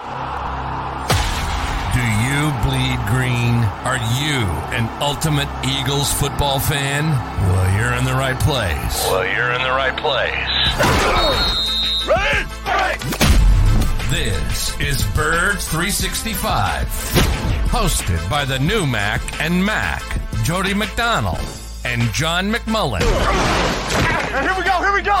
Do you bleed green? Are you an ultimate Eagles football fan? Well, you're in the right place. Well, you're in the right place. Ready? This is Birds 365, hosted by the new Mac and Mac, Jody McDonald and John McMullen. Here we go, here we go.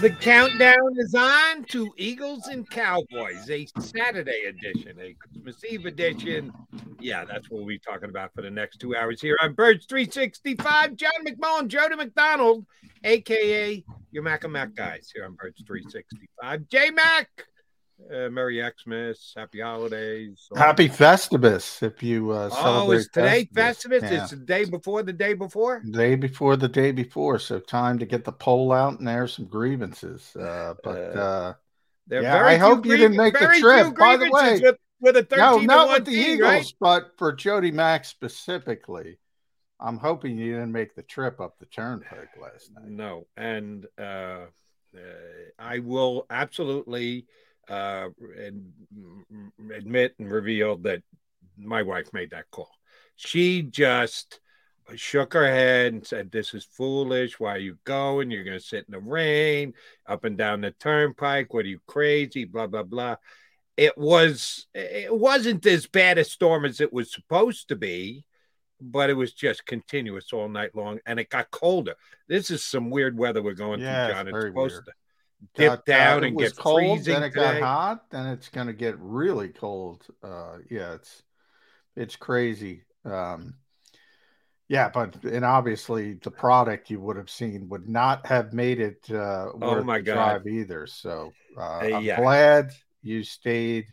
The countdown is on to Eagles and Cowboys, a Saturday edition, a Christmas Eve edition. Yeah, that's what we'll be talking about for the next two hours here on Birds 365. John McMullen, Jody McDonald, aka your Mac and Mac guys here on Birds 365. J Mac, uh, Merry Xmas, Happy Holidays. Happy Festivus if you uh, Oh, celebrate. is today Festivus? Yeah. It's the day before the day before? Day before the day before, so time to get the poll out and air some grievances. Uh, but uh, There Yeah, very I hope you didn't make the trip, by the way. With, with a 13 no, not with the team, Eagles, right? but for Jody Mack specifically. I'm hoping you didn't make the trip up the turnpike last night. No, and uh, uh, I will absolutely uh, admit and reveal that my wife made that call. She just shook her head and said, "This is foolish. Why are you going? You're going to sit in the rain up and down the turnpike. What are you crazy? Blah blah blah." It was. It wasn't as bad a storm as it was supposed to be but it was just continuous all night long and it got colder. This is some weird weather we're going Yeah, through, John. It's very supposed weird. to dip uh, down and get cold, freezing. then it got hot, then it's going to get really cold. Uh, yeah, it's it's crazy. Um, yeah, but and obviously the product you would have seen would not have made it uh, worth Oh my the God. drive either. So uh, Uh, I'm yeah. glad you stayed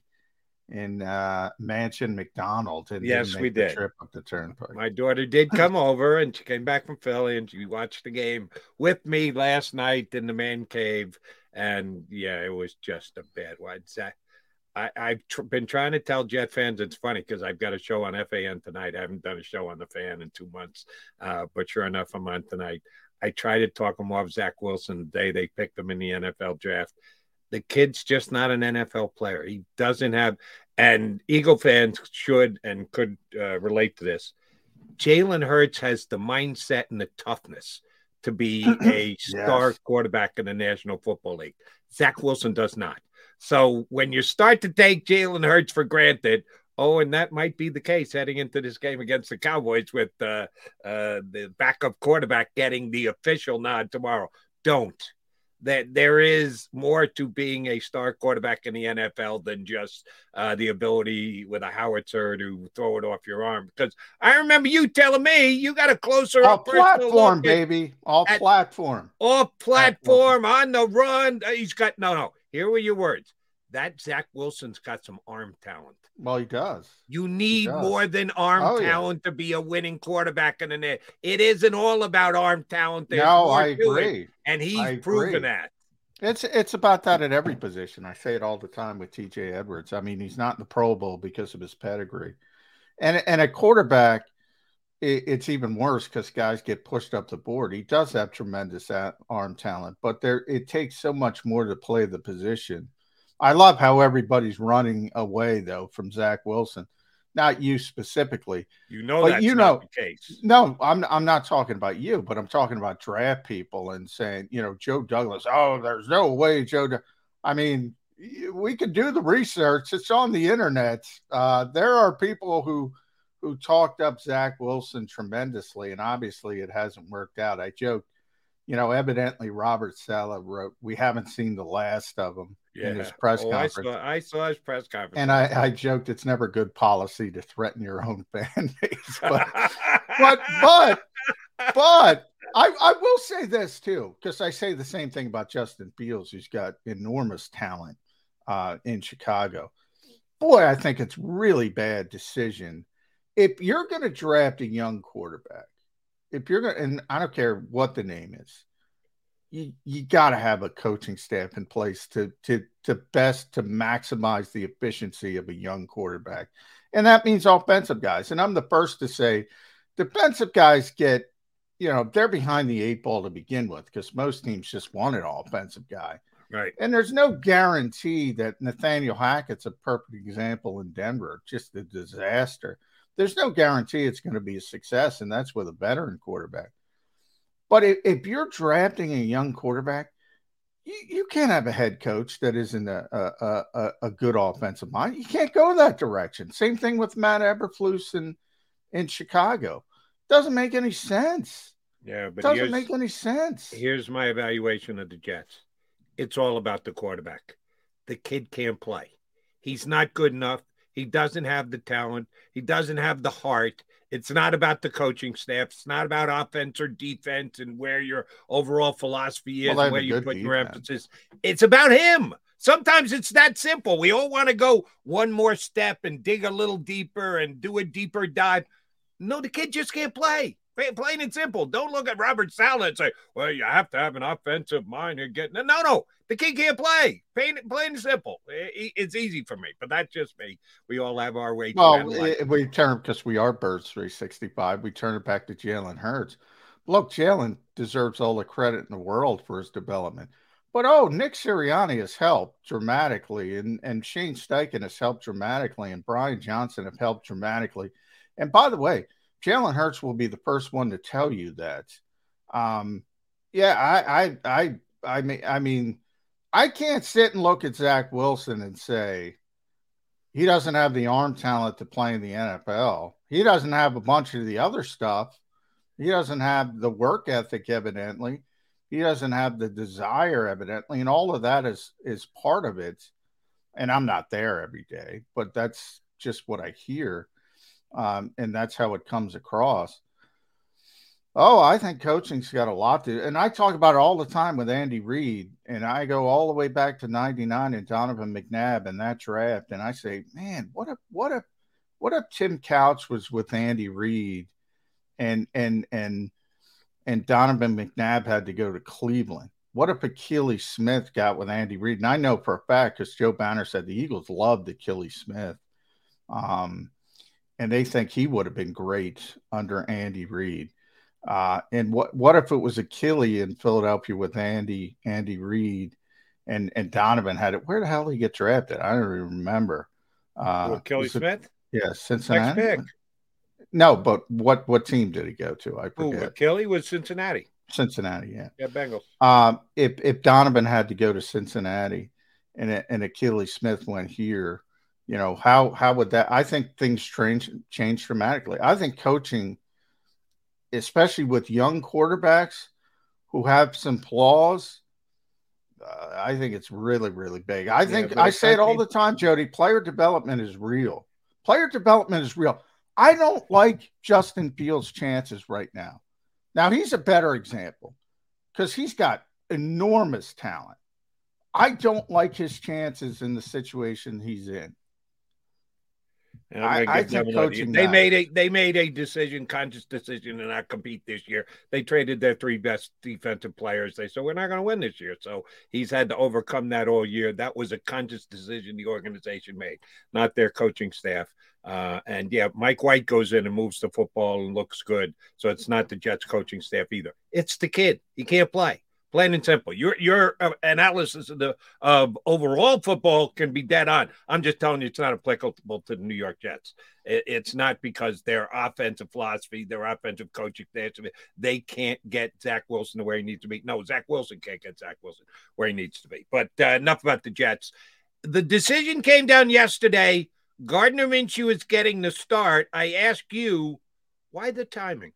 in uh, Mansion McDonald and Yes, we did. trip up the turnpike. My daughter did come over and she came back from Philly and she watched the game with me last night in the man cave. And yeah, it was just a bad one. Zach, I, I've tr- been trying to tell Jet fans it's funny because I've got a show on FAN tonight. I haven't done a show on the fan in two months, uh, but sure enough, I'm on tonight. I tried to talk him off Zach Wilson the day they picked him in the NFL draft. The kid's just not an NFL player. He doesn't have, and Eagle fans should and could uh, relate to this. Jalen Hurts has the mindset and the toughness to be a star Yes. quarterback in the National Football League. Zach Wilson does not. So when you start to take Jalen Hurts for granted, oh, and that might be the case heading into this game against the Cowboys with uh, uh, the backup quarterback getting the official nod tomorrow. Don't. That there is more to being a star quarterback in the NFL than just uh, the ability with a howitzer to throw it off your arm. Because I remember you telling me you got a closer All platform, baby. All at- platform. off platform on the run. He's got no, no. Here were your words. That Zach Wilson's got some arm talent. Well, he does. You need does. more than arm Oh, yeah. talent to be a winning quarterback in the net. It isn't all about arm talent. There's no, I to it, agree. and he's I proven agree. that. It's it's about that at every position. I say it all the time with TJ Edwards. I mean, he's not in the Pro Bowl because of his pedigree, and and a quarterback, it, it's even worse because guys get pushed up the board. He does have tremendous at, arm talent, but there it takes so much more to play the position. I love how everybody's running away though from Zach Wilson, not you specifically. You know But you know- the case. No, I'm I'm not talking about you, but I'm talking about draft people and saying, you know, Joe Douglas. Oh, there's no way Joe. Doug-" I mean, we could do the research. It's on the internet. Uh, there are people who who talked up Zach Wilson tremendously, and obviously it hasn't worked out. I joked, you know, evidently Robert Saleh wrote, "We haven't seen the last of him." Yeah. in his press oh, I conference. saw, I saw his press conference. And I, I joked it's never good policy to threaten your own fan base, but but but but I, I will say this too, because I say the same thing about Justin Fields, who's got enormous talent uh, in Chicago. Boy, I think it's really bad decision. If you're going to draft a young quarterback, if you're going, to and I don't care what the name is, you you got to have a coaching staff in place to to to best to maximize the efficiency of a young quarterback, and that means offensive guys. And I'm the first to say, defensive guys get, you know, they're behind the eight ball to begin with because most teams just want an offensive guy. right. And there's no guarantee that Nathaniel Hackett's a perfect example in Denver, just a disaster. There's no guarantee it's going to be a success, and that's with a veteran quarterback. But if, if you're drafting a young quarterback, you, you can't have a head coach that isn't a, a, a, a good offensive mind. You can't go that direction. Same thing with Matt Eberflus in, in Chicago. Doesn't make any sense. Yeah, but Doesn't make any sense. here's my evaluation of the Jets. It's all about the quarterback. The kid can't play. He's not good enough. He doesn't have the talent. He doesn't have the heart. It's not about the coaching staff. It's not about offense or defense and where your overall philosophy is Well, and where you put your emphasis. It's about him. Sometimes it's that simple. We all want to go one more step and dig a little deeper and do a deeper dive. No, the kid just can't play. Plain and simple. Don't look at Robert Saleh and say, well, you have to have an offensive mind and get no, no, no. The kid can't play. Plain, plain and simple. It's easy for me, but that's just me. We all have our way. Well, analyze i- we turn because we are Birds 365. We turn it back to Jalen Hurts. Look, Jalen deserves all the credit in the world for his development. But oh, Nick Sirianni has helped dramatically, and, and Shane Steichen has helped dramatically, and Brian Johnson have helped dramatically. And by the way, Jalen Hurts will be the first one to tell you that. Um, yeah, I, I, I, I mean, I mean, I can't sit and look at Zach Wilson and say he doesn't have the arm talent to play in the NFL. He doesn't have a bunch of the other stuff. He doesn't have the work ethic, evidently. He doesn't have the desire, evidently, and all of that is is part of it. And I'm not there every day, but that's just what I hear, um, and that's how it comes across. Oh, I think coaching's got a lot to, and I talk about it all the time with Andy Reid, and I go all the way back to '99 and Donovan McNabb and that draft, and I say, man, what if, what if, what if Tim Couch was with Andy Reid, and and and and Donovan McNabb had to go to Cleveland? What if Akili Smith got with Andy Reid? And I know for a fact because Joe Banner said the Eagles loved Akili Smith, um, and they think he would have been great under Andy Reid. Uh, and what what if it was Akili in Philadelphia with Andy Andy Reid and and Donovan had it? Where the hell did he get drafted? I don't even remember. Uh, Who, Kelly Smith. yeah, Cincinnati. Next pick. No, but what what team did he go to? I forget. Kelly was Cincinnati. Cincinnati. Yeah. Yeah, Bengals. Um, if if Donovan had to go to Cincinnati, and and Akili Smith went here, you know how how would that? I think things change change dramatically. I think coaching, especially with young quarterbacks who have some flaws, uh, I think it's really really big. I think but I say it all the- the time, Jody. Player development is real. Player development is real. I don't like Justin Fields' chances right now. Now he's a better example because he's got enormous talent. I don't like his chances in the situation he's in. I, I think coaching they made a they made a decision, conscious decision, to not compete this year. They traded their three best defensive players. They said we're not going to win this year, so he's had to overcome that all year. That was a conscious decision the organization made, not their coaching staff. Uh, and yeah, Mike White goes in and moves the football and looks good. So it's not the Jets coaching staff either. It's the kid. He can't play. Plain and simple. Your your uh, analysis of the of overall football can be dead on. I'm just telling you, it's not applicable to the New York Jets. It, it's not because their offensive philosophy, their offensive coaching, they can't get Zach Wilson to where he needs to be. No, Zach Wilson can't get Zach Wilson where he needs to be. But uh, enough about the Jets. The decision came down yesterday. Gardner Minshew is getting the start. I ask you, why the timing?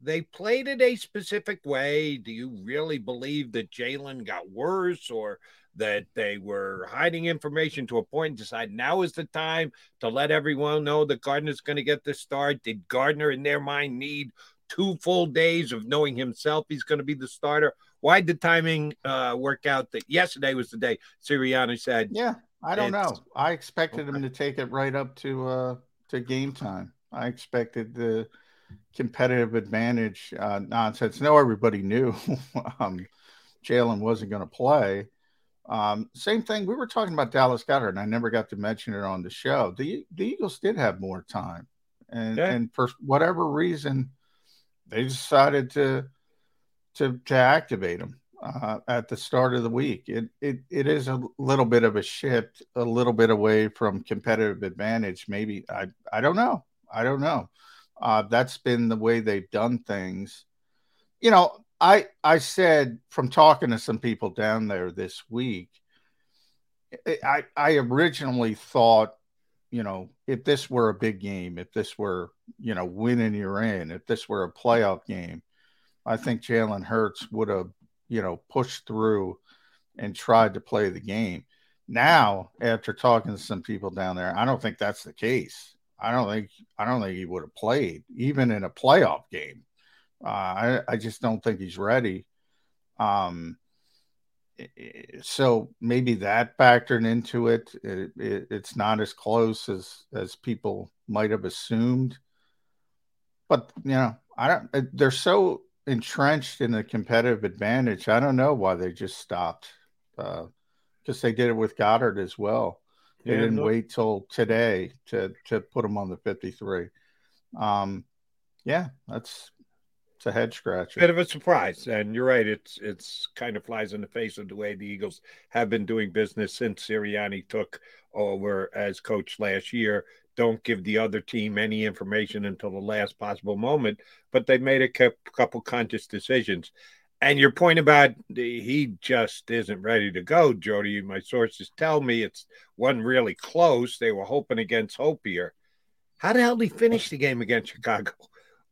They played it a specific way. Do you really believe that Jalen got worse or that they were hiding information to a point and decide now is the time to let everyone know that Gardner's going to get the start? Did Gardner, in their mind, need two full days of knowing himself he's going to be the starter? Why did timing uh, work out that yesterday was the day Sirianni said? Yeah, I don't know. I expected okay. him to take it right up to uh, to game time. I expected the competitive advantage uh, nonsense. No, everybody knew um, Jalen wasn't going to play. Um, same thing. We were talking about Dallas Goedert, and I never got to mention it on the show. The, the Eagles did have more time, and yeah. and for whatever reason, they decided to to to activate him uh, at the start of the week. It it it is a little bit of a shift, a little bit away from competitive advantage. Maybe I I don't know. I don't know. Uh, that's been the way they've done things. You know, I I said from talking to some people down there this week, I I originally thought, you know, if this were a big game, if this were you know winning you're in, if this were a playoff game, I think Jalen Hurts would have you know pushed through and tried to play the game. Now, after talking to some people down there, I don't think that's the case. I don't think I don't think he would have played even in a playoff game. Uh, I I just don't think he's ready. Um, so maybe that factored into it. It, it. It's not as close as as people might have assumed. But you know, I don't. They're so entrenched in the competitive advantage. I don't know why they just stopped. Because uh, they did it with Goedert as well. They yeah, didn't wait till today to to put him on the 53. Um, yeah, that's it's a head scratcher. Bit of a surprise, and you're right. It's it's kind of flies in the face of the way the Eagles have been doing business since Sirianni took over as coach last year. Don't give the other team any information until the last possible moment, but they made a couple conscious decisions. And your point about the, he just isn't ready to go, Jody. My sources tell me it's one really close. They were hoping against hope here. How the hell did he finish the game against Chicago?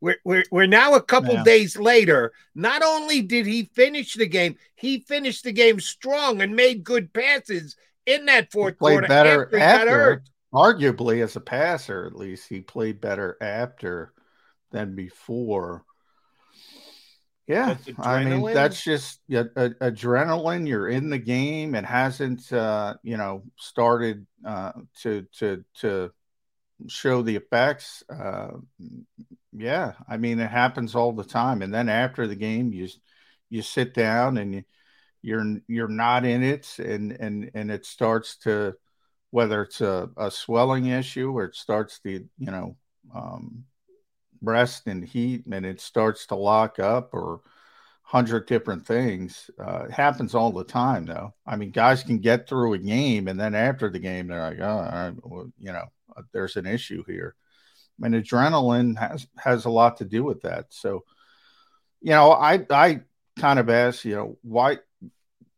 We're, we're, we're now a couple yeah. days later. Not only did he finish the game, he finished the game strong and made good passes in that fourth quarter. Better after arguably as a passer, at least he played better after than before. Yeah, I mean that's just yeah, a, adrenaline. You're in the game. It hasn't, uh, you know, started uh, to to to show the effects. Uh, yeah, I mean it happens all the time. And then after the game, you you sit down and you, you're you're not in it, and and and it starts to whether it's a, a swelling issue or it starts to you know um, breast and heat and it starts to lock up or hundred different things. Uh, it happens all the time, though. I mean, guys can get through a game, and then after the game, they're like, "Oh, well, you know, uh, there's an issue here." I mean, adrenaline has has a lot to do with that. So, you know, I I kind of asked, you know, why,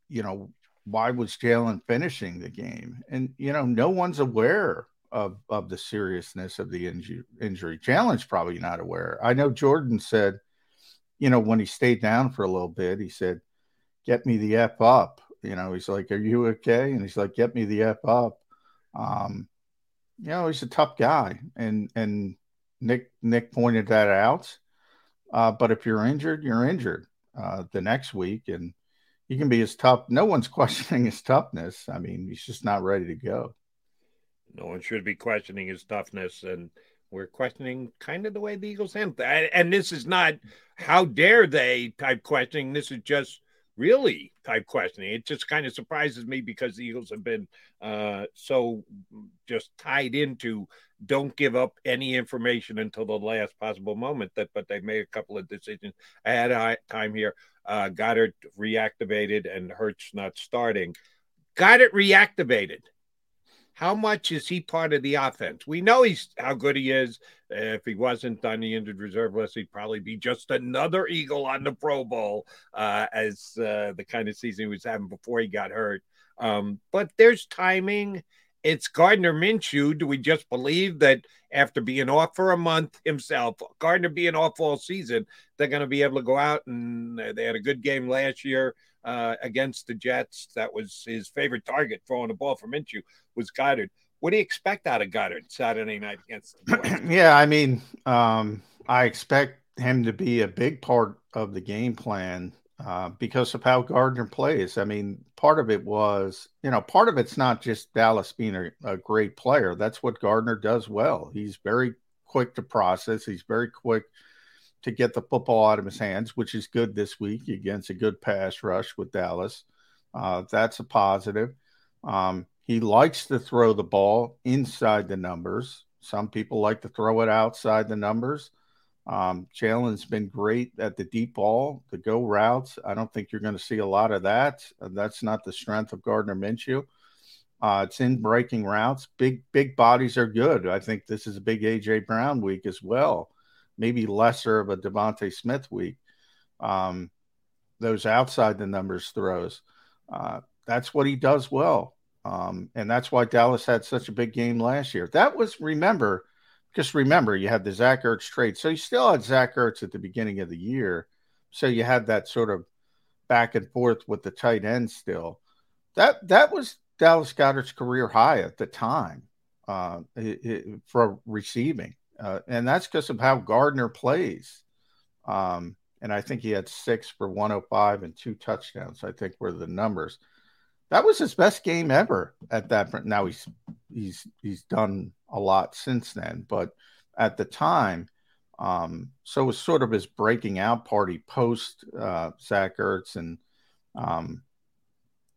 you know, why was Jalen finishing the game? And you know, no one's aware of of the seriousness of the injury. Injury. Jalen's probably not aware. I know Jordan said, you know, when he stayed down for a little bit, he said, "Get me the f up." You know, he's like, "Are you okay?" And he's like, "Get me the f up." Um, you know, he's a tough guy, and and Nick Nick pointed that out. Uh, but if you're injured, you're injured uh, the next week, and he can be as tough. No one's questioning his toughness. I mean, he's just not ready to go. No one should be questioning his toughness, and we're questioning kind of the way the Eagles handle. That. And this is not how dare they type questioning. This is just really type questioning. It just kind of surprises me because the Eagles have been uh, so just tied into don't give up any information until the last possible moment. That, but they made a couple of decisions ahead of time here. Uh, Goedert reactivated and Hurts not starting. Got it reactivated. How much is he part of the offense? We know he's how good he is. if he wasn't on the injured reserve list, he'd probably be just another Eagle on the Pro Bowl, uh, as uh, the kind of season he was having before he got hurt. Um, but there's timing. It's Gardner Minshew. Do we just believe that after being off for a month himself, Gardner being off all season, they're going to be able to go out and they had a good game last year uh, against the Jets. That was his favorite target throwing the ball for Minshew was Goedert. What do you expect out of Goedert Saturday night against the yeah, I mean, um, I expect him to be a big part of the game plan uh, because of how Gardner plays. I mean, part of it was, you know, part of it's not just Dallas being a, a great player. That's what Gardner does well. He's very quick to process. He's very quick to get the football out of his hands, which is good this week against a good pass rush with Dallas. Uh, that's a positive. Um, he likes to throw the ball inside the numbers. Some people like to throw it outside the numbers. Um, Jalen's been great at the deep ball, the go routes. I don't think you're going to see a lot of that. That's not the strength of Gardner Minshew. Uh, it's in breaking routes. Big, big bodies are good. I think this is a big AJ Brown week as well maybe lesser of a DeVonta Smith week. Um, those outside the numbers throws, uh, that's what he does well. Um, and that's why Dallas had such a big game last year. That was, remember, just remember, you had the Zach Ertz trade. So you still had Zach Ertz at the beginning of the year. So you had that sort of back and forth with the tight end still. That that was Dallas Goedert's career high at the time uh, it, it, for receiving uh, and that's because of how Gardner plays. Um, and I think he had six for 105 and two touchdowns. I think were the numbers. That was his best game ever at that. point. Now he's he's he's done a lot since then, but at the time, um, so it was sort of his breaking out party post uh, Zach Ertz, and um,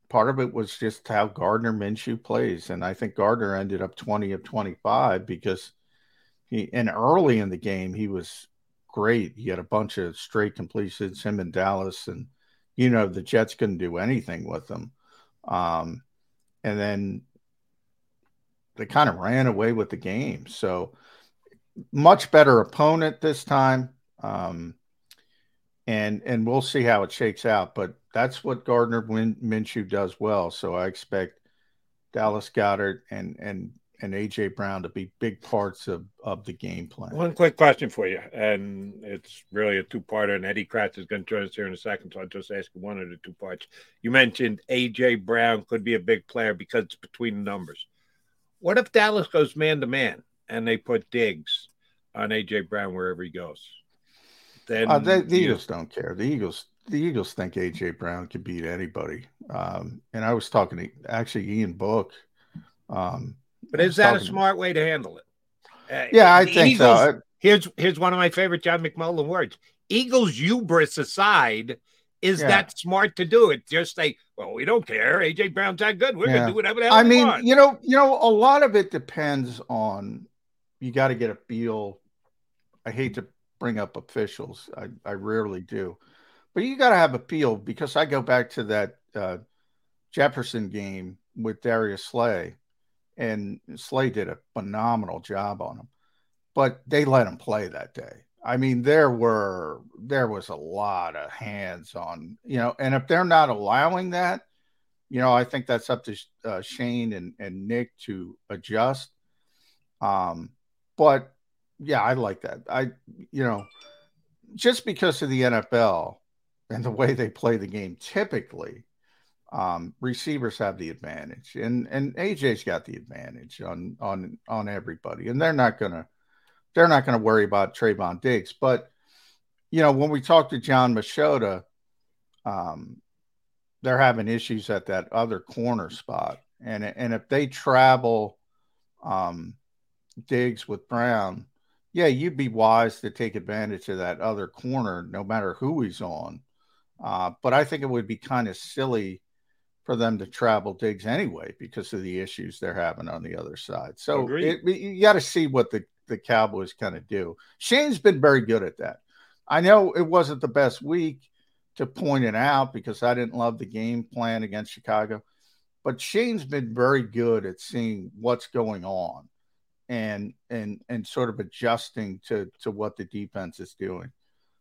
part of it was just how Gardner Minshew plays, and I think Gardner ended up 20 of 25 because he and early in the game he was great. He had a bunch of straight completions, him and Dallas, and you know the Jets couldn't do anything with them. Um, and then they kind of ran away with the game. So much better opponent this time. Um, and and we'll see how it shakes out. But that's what Gardner Min- Minshew does well. So I expect Dallas Goedert and and and AJ Brown to be big parts of, of the game plan. One quick question for you, and it's really a two parter, and Eddie Kratz is going to join us here in a second, so I'll just ask you one of the two parts. You mentioned AJ Brown could be a big player because it's between the numbers. What if Dallas goes man to man and they put Diggs on AJ Brown wherever he goes? Then uh, the, the Eagles don't care. The Eagles the Eagles think AJ Brown can beat anybody. Um, and I was talking to actually Ian Book um, but is that a smart way to handle it? Uh, yeah, I think Eagles, so. Here's here's one of my favorite John McMullen words. Eagles hubris aside, is yeah. that smart to do it? Just say, well, we don't care. AJ Brown's that good. We're yeah. gonna do whatever. I mean, want. you know, you know, a lot of it depends on. You got to get a feel. I hate to bring up officials. I, I rarely do, but you got to have a feel because I go back to that uh, Jefferson game with Darius Slay and Slay did a phenomenal job on him. But they let him play that day. I mean, there were there was a lot of hands on, you know, and if they're not allowing that, you know, I think that's up to uh, Shane and, and Nick to adjust. Um, but yeah, I like that. I, you know, just because of the NFL and the way they play the game, typically, um, receivers have the advantage, and and AJ's got the advantage on on on everybody, and they're not gonna they're not gonna worry about Trevon Diggs. But you know, when we talk to Jon Machota, um, they're having issues at that other corner spot, and and if they travel, um, Diggs with Brown, yeah, you'd be wise to take advantage of that other corner, no matter who he's on. Uh, but I think it would be kind of silly for them to travel Diggs anyway because of the issues they're having on the other side. So it, you got to see what the the Cowboys kind of do. Shane's been very good at that. I know it wasn't the best week to point it out because I didn't love the game plan against Chicago, but Shane's been very good at seeing what's going on and and and sort of adjusting to to what the defense is doing.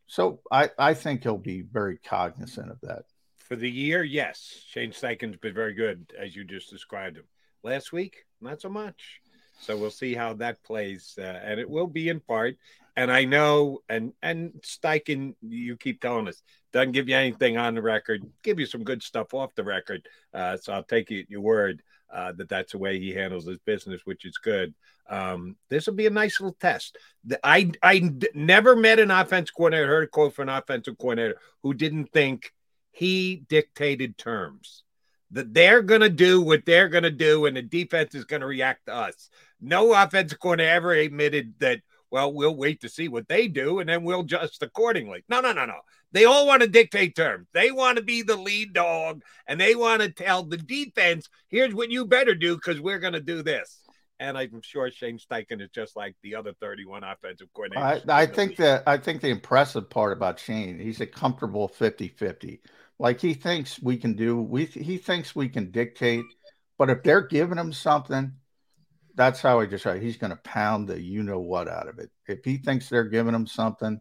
So I I think he'll be very cognizant of that. For the year, yes, Shane Steichen's been very good as you just described him. Last week, not so much. So we'll see how that plays, uh, and it will be in part. And I know, and and Steichen, you keep telling us doesn't give you anything on the record, give you some good stuff off the record. Uh, so I'll take you at your word uh, that that's the way he handles his business, which is good. Um, this will be a nice little test. I I never met an offense coordinator, heard a quote from an offensive coordinator who didn't think he dictated terms that they're going to do what they're going to do and the defense is going to react to us. No offensive coordinator ever admitted that, well, we'll wait to see what they do and then we'll adjust accordingly. No, no, no, no. They all want to dictate terms. They want to be the lead dog and they want to tell the defense, here's what you better do because we're going to do this. And I'm sure Shane Steichen is just like the other 31 offensive coordinators. I, I think that I think the impressive part about Shane, he's a comfortable 50 50. Like he thinks we can do, we he thinks we can dictate, but if they're giving him something, that's how he just he's going to pound the you know what out of it. If he thinks they're giving him something,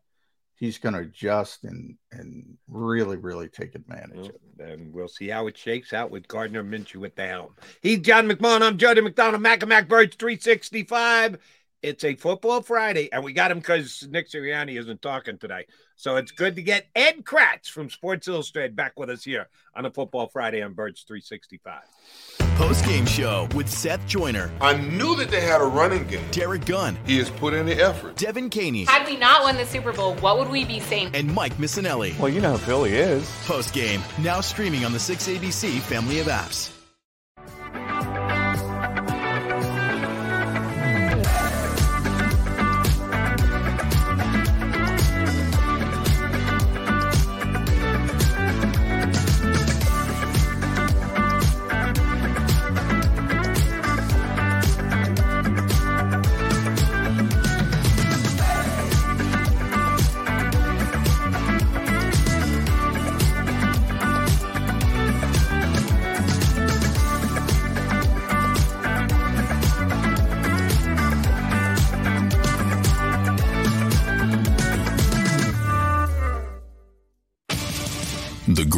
he's going to adjust and and really really take advantage. Well, and we'll see how it shakes out with Gardner Minshew at the helm. He's John McMullen. I'm Jody McDonald. Mac and Mac Birds 365. It's a football Friday, and we got him because Nick Sirianni isn't talking today. So it's good to get Ed Kratz from Sports Illustrated back with us here on a Football Friday on Birds 365. Post game show with Seth Joyner. I knew that they had a running game. Derrick Gunn. He has put in the effort. Devin Caney. Had we not won the Super Bowl, what would we be saying? And Mike Missanelli. Well, you know who Philly is. Post game, now streaming on the 6ABC family of apps.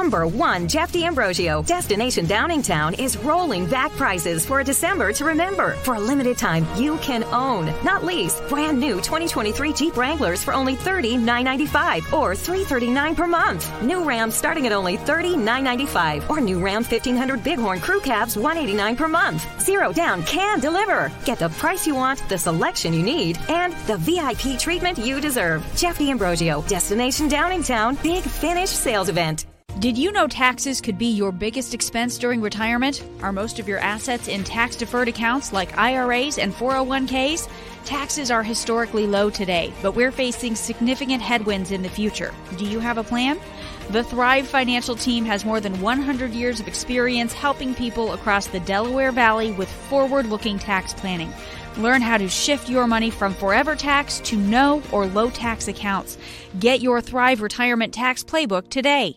Number one, Jeff D'Ambrosio. Destination Downingtown is rolling back prices for a December to remember. For a limited time, you can own, not lease, brand new 2023 Jeep Wranglers for only $30,995 or 339 per month. New Ram starting at only $30,995 or new Ram 1500 Bighorn Crew Cabs 189 per month. Zero down can deliver. Get the price you want, the selection you need, and the VIP treatment you deserve. Jeff D'Ambrosio, Destination Downingtown, Big Finish Sales Event. Did you know taxes could be your biggest expense during retirement? Are most of your assets in tax deferred accounts like IRAs and 401ks? Taxes are historically low today, but we're facing significant headwinds in the future. Do you have a plan? The Thrive Financial Team has more than 100 years of experience helping people across the Delaware Valley with forward looking tax planning. Learn how to shift your money from forever tax to no or low tax accounts. Get your Thrive Retirement Tax Playbook today.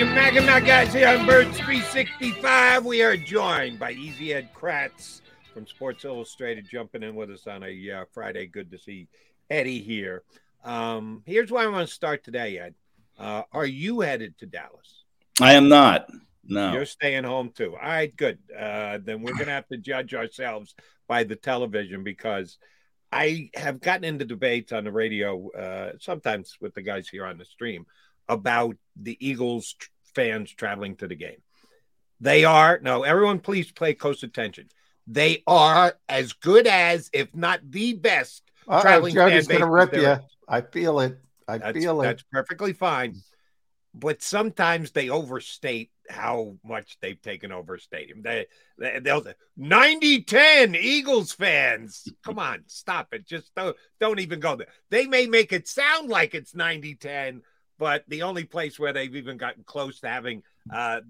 Got and Mac and Mac guys here on Birds 365. We are joined by Easy Ed Kratz from Sports Illustrated jumping in with us on a uh, Friday. Good to see Eddie here. Um, here's why I want to start today, Ed. Uh, are you headed to Dallas? I am not. No. You're staying home too. All right, good. Uh, then we're going to have to judge ourselves by the television because I have gotten into debates on the radio, uh, sometimes with the guys here on the stream, about the Eagles fans traveling to the game. They are, no, everyone please pay close attention. They are as good as, if not the best, Uh-oh, traveling Jody's fan going to rip you. I feel it. I That's, feel it. that's perfectly fine. But sometimes they overstate how much they've taken over a stadium. They, they they'll say 90-10 Eagles fans. Come on, stop it. Just don't don't even go there. They may make it sound like it's 90-10, but the only place where they've even gotten close to having uh,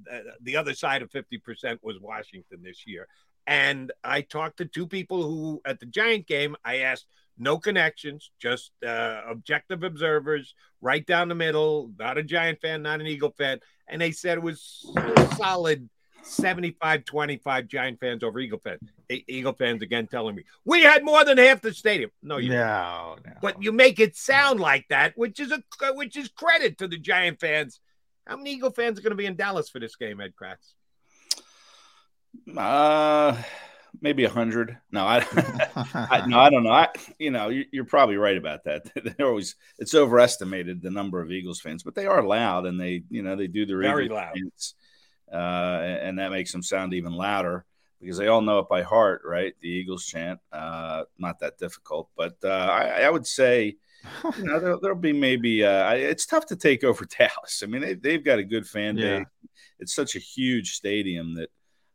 the other side of 50% was Washington this year. And I talked to two people who at the Giant game, I asked no connections, just uh, objective observers, right down the middle, not a Giant fan, not an Eagle fan. And they said it was solid 75 25 Giant fans over Eagle fans. E- Eagle fans again telling me we had more than half the stadium. No, you didn't. no, no. but you make it sound like that, which is a which is credit to the Giant fans. How many Eagle fans are going to be in Dallas for this game, Ed Kratz? Uh, maybe a hundred. No, I, I, no, I don't know. I, you know, you, you're probably right about that. They're always it's overestimated the number of Eagles fans, but they are loud and they, you know, they do their Very Eagles loud. chants, uh, and that makes them sound even louder because they all know it by heart, right? The Eagles chant. Uh, not that difficult, but uh, I, I would say. You know, there'll, there'll be maybe. Uh, I- it's tough to take over Dallas. I mean, they, they've got a good fan Yeah. base. It's such a huge stadium that.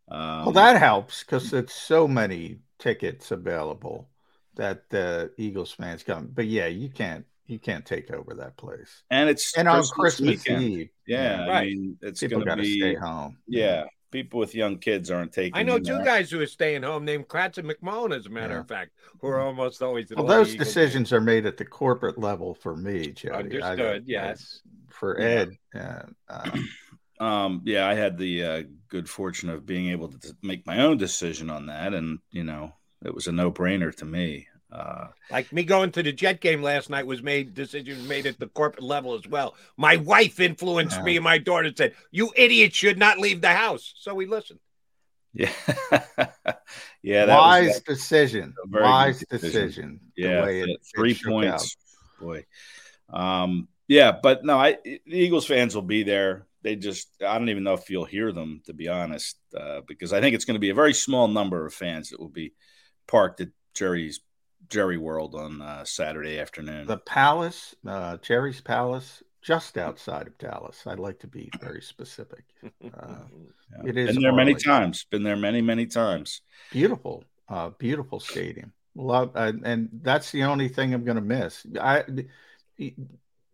Um, well, that helps because it's so many tickets available that the Eagles fans come. But yeah, you can't you can't take over that place. and it's And on Christmas weekend. Eve, Yeah, I Right. mean, it's people going got to to be. stay home. Yeah, people with young kids aren't taking. I know you two guys who are staying home named Kratz and McMahon, as a matter Yeah. of fact, who are almost always. Well, those Eagle decisions are made at the corporate level for me, Jody. I- Understood, I- yes. For Yeah. Ed, uh, uh, Um, yeah, I had the uh, good fortune of being able to make my own decision on that, and you know, it was a no-brainer to me. Uh, Like me going to the Jet game last night was made decisions made at the corporate level as well. My wife influenced me, and my daughter said, "You idiot should not leave the house." So we listened. yeah, yeah, that wise was decision. a very good Wise decision. decision. the Yeah, way it- th- it three shook points, boy. Um, yeah, but no, I the Eagles fans will be there. They just I don't even know if you'll hear them to be honest, uh, because I think it's going to be a very small number of fans that will be parked at Jerry's Jerry World on uh, Saturday afternoon. The Palace, uh, Jerry's Palace, just outside of Dallas. I'd like to be very specific. Uh, Yeah. it is been there many times. Been there many many times. beautiful, uh, beautiful stadium. Love, uh, and that's the only thing I'm going to miss. I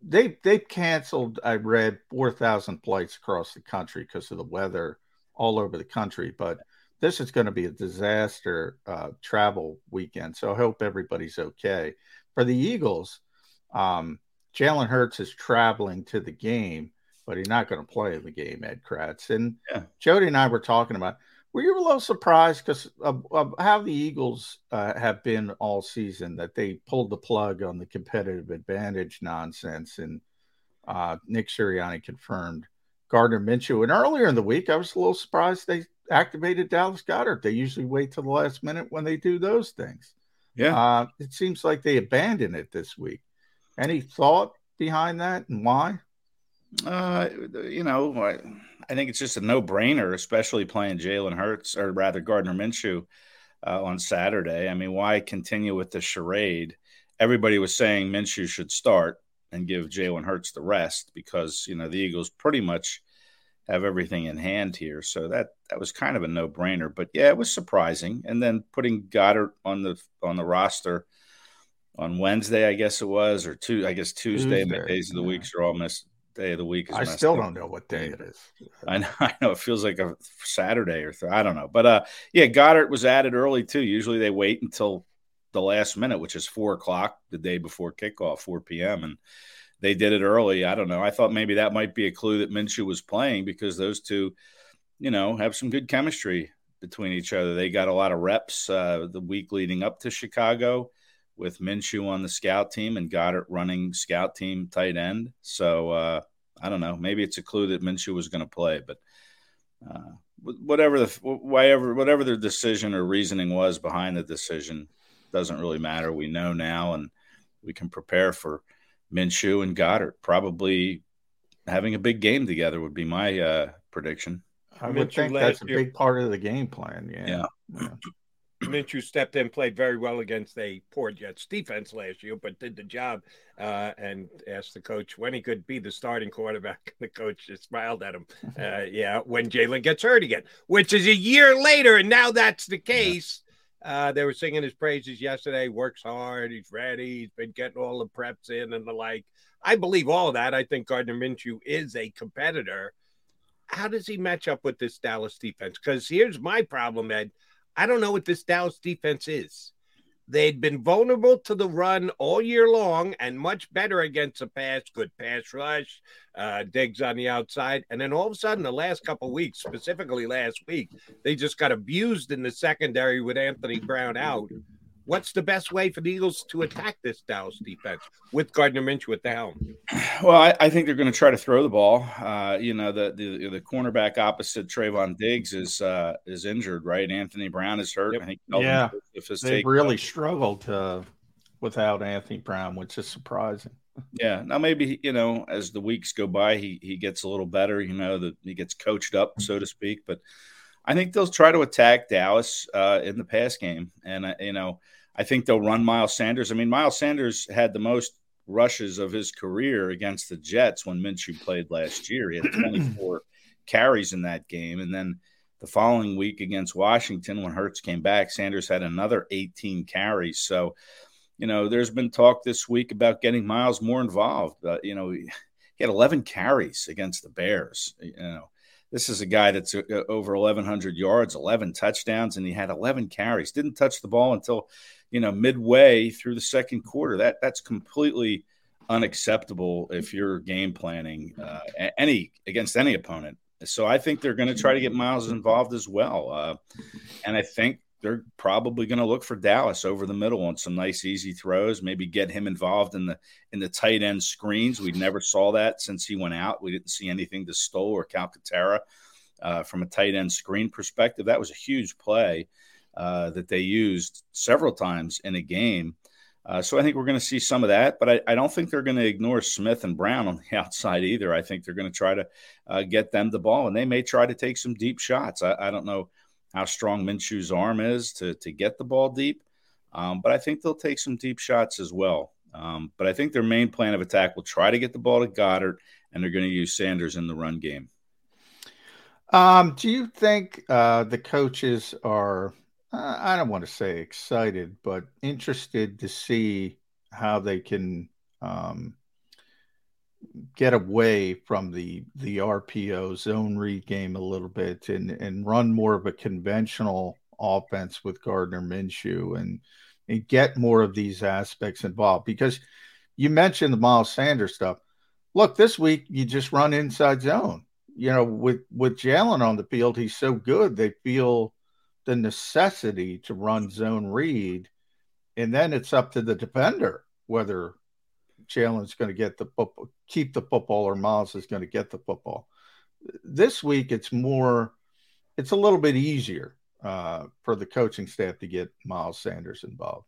they they canceled. I read four thousand flights across the country because of the weather all over the country, but. This is going to be a disaster uh, travel weekend, so I hope everybody's okay. For the Eagles, um, Jalen Hurts is traveling to the game, but he's not going to play in the game. Ed Kratz and Yeah. Jody and I were talking about. Were you a little surprised because of, of how the Eagles uh, have been all season that they pulled the plug on the competitive advantage nonsense and uh, Nick Sirianni confirmed Gardner Minshew. And earlier in the week, I was a little surprised they activated Dallas Goedert. They usually wait till the last minute when they do those things. Yeah. Uh, it seems like they abandoned it this week. Any thought behind that and why? Uh, you know, I, I think it's just a no-brainer, especially playing Jalen Hurts or rather Gardner Minshew uh, on Saturday. I mean, why continue with the charade? Everybody was saying Minshew should start and give Jalen Hurts the rest because you know the Eagles pretty much have everything in hand here. So that that was kind of a no-brainer. But yeah, it was surprising. And then putting Goedert on the on the roster on Wednesday, I guess it was, or two, I guess Tuesday. Tuesday, days of the weeks are all missed. Day of the week is I still up. don't know what day it is. I know, I know. It feels like a Saturday or th- I don't know, but uh, yeah, Goedert was added early too. Usually they wait until the last minute, which is four o'clock the day before kickoff, four p.m. And they did it early. I don't know. I thought maybe that might be a clue that Minshew was playing because those two, you know, have some good chemistry between each other. They got a lot of reps uh, the week leading up to Chicago with Minshew on the scout team and Goedert running scout team tight end. So uh, I don't know. Maybe it's a clue that Minshew was going to play, but uh, whatever the whatever whatever the decision or reasoning was behind the decision doesn't really matter. We know now, and we can prepare for Minshew and Goedert probably having a big game together. Would be my uh, prediction. I would Minshew think that's a big part of the game plan. Yeah. yeah. yeah. Minshew stepped in, played very well against a poor Jets defense last year, but did the job. Uh, and asked the coach when he could be the starting quarterback. The coach just smiled at him. Uh, yeah, when Jalen gets hurt again, which is a year later, and now that's the case. Uh, they were singing his praises yesterday. Works hard. He's ready. He's been getting all the preps in and the like. I believe all of that. I think Gardner Minshew is a competitor. How does he match up with this Dallas defense? Because here's my problem, Ed. I don't know what this Dallas defense is. They'd been vulnerable to the run all year long and much better against the pass. Good pass rush, uh, Diggs on the outside. And then all of a sudden, the last couple weeks, specifically last week, they just got abused in the secondary with Anthony Brown out what's the best way for the Eagles to attack this Dallas defense with Gardner Minshew at the helm? Well, I, I think they're going to try to throw the ball. Uh, you know, the, the the cornerback opposite Trevon Diggs is uh, is injured, right? Anthony Brown is hurt. Yep. I think yeah, they really struggled uh, without Anthony Brown, which is surprising. Yeah, now maybe you know as the weeks go by, he he gets a little better. You know that he gets coached up, so to speak, but. I think they'll try to attack Dallas uh, in the pass game, and uh, you know, I think they'll run Miles Sanders. I mean, Miles Sanders had the most rushes of his career against the Jets when Minshew played last year. He had 24 carries in that game, and then the following week against Washington, when Hurts came back, Sanders had another 18 carries. So, you know, there's been talk this week about getting Miles more involved. Uh, you know, he had 11 carries against the Bears. You know, this is a guy that's uh, over 1,100 yards, 11 touchdowns, and he had 11 carries. Didn't touch the ball until, you know, midway through the second quarter. That that's completely unacceptable if you're game planning uh, any against any opponent. So I think they're going to try to get Miles involved as well, uh, and I think they're probably going to look for Dallas over the middle on some nice easy throws. Maybe get him involved in the in the tight end screens. We never saw that since he went out. We didn't see anything to Stoll or Calcaterra uh, from a tight end screen perspective. That was a huge play uh, that they used several times in a game. Uh, so I think we're going to see some of that, but I, I don't think they're going to ignore Smith and Brown on the outside either. I think they're going to try to uh, get them the ball, and they may try to take some deep shots. I, I don't know how strong Minshew's arm is to to get the ball deep. Um, but I think they'll take some deep shots as well. Um, but I think their main plan of attack will try to get the ball to Goedert, and they're going to use Sanders in the run game. Um, do you think uh, the coaches are, uh, I don't want to say excited, but interested to see how they can um, get away from the the RPO zone read game a little bit and and run more of a conventional offense with Gardner Minshew and and get more of these aspects involved because you mentioned the Miles Sanders stuff. Look, this week you just run inside zone. You know, with with Jalen on the field, he's so good they feel the necessity to run zone read, and then it's up to the defender whether Jalen's going to get the football, keep the football, or Miles is going to get the football. This week, it's more, it's a little bit easier uh, for the coaching staff to get Miles Sanders involved.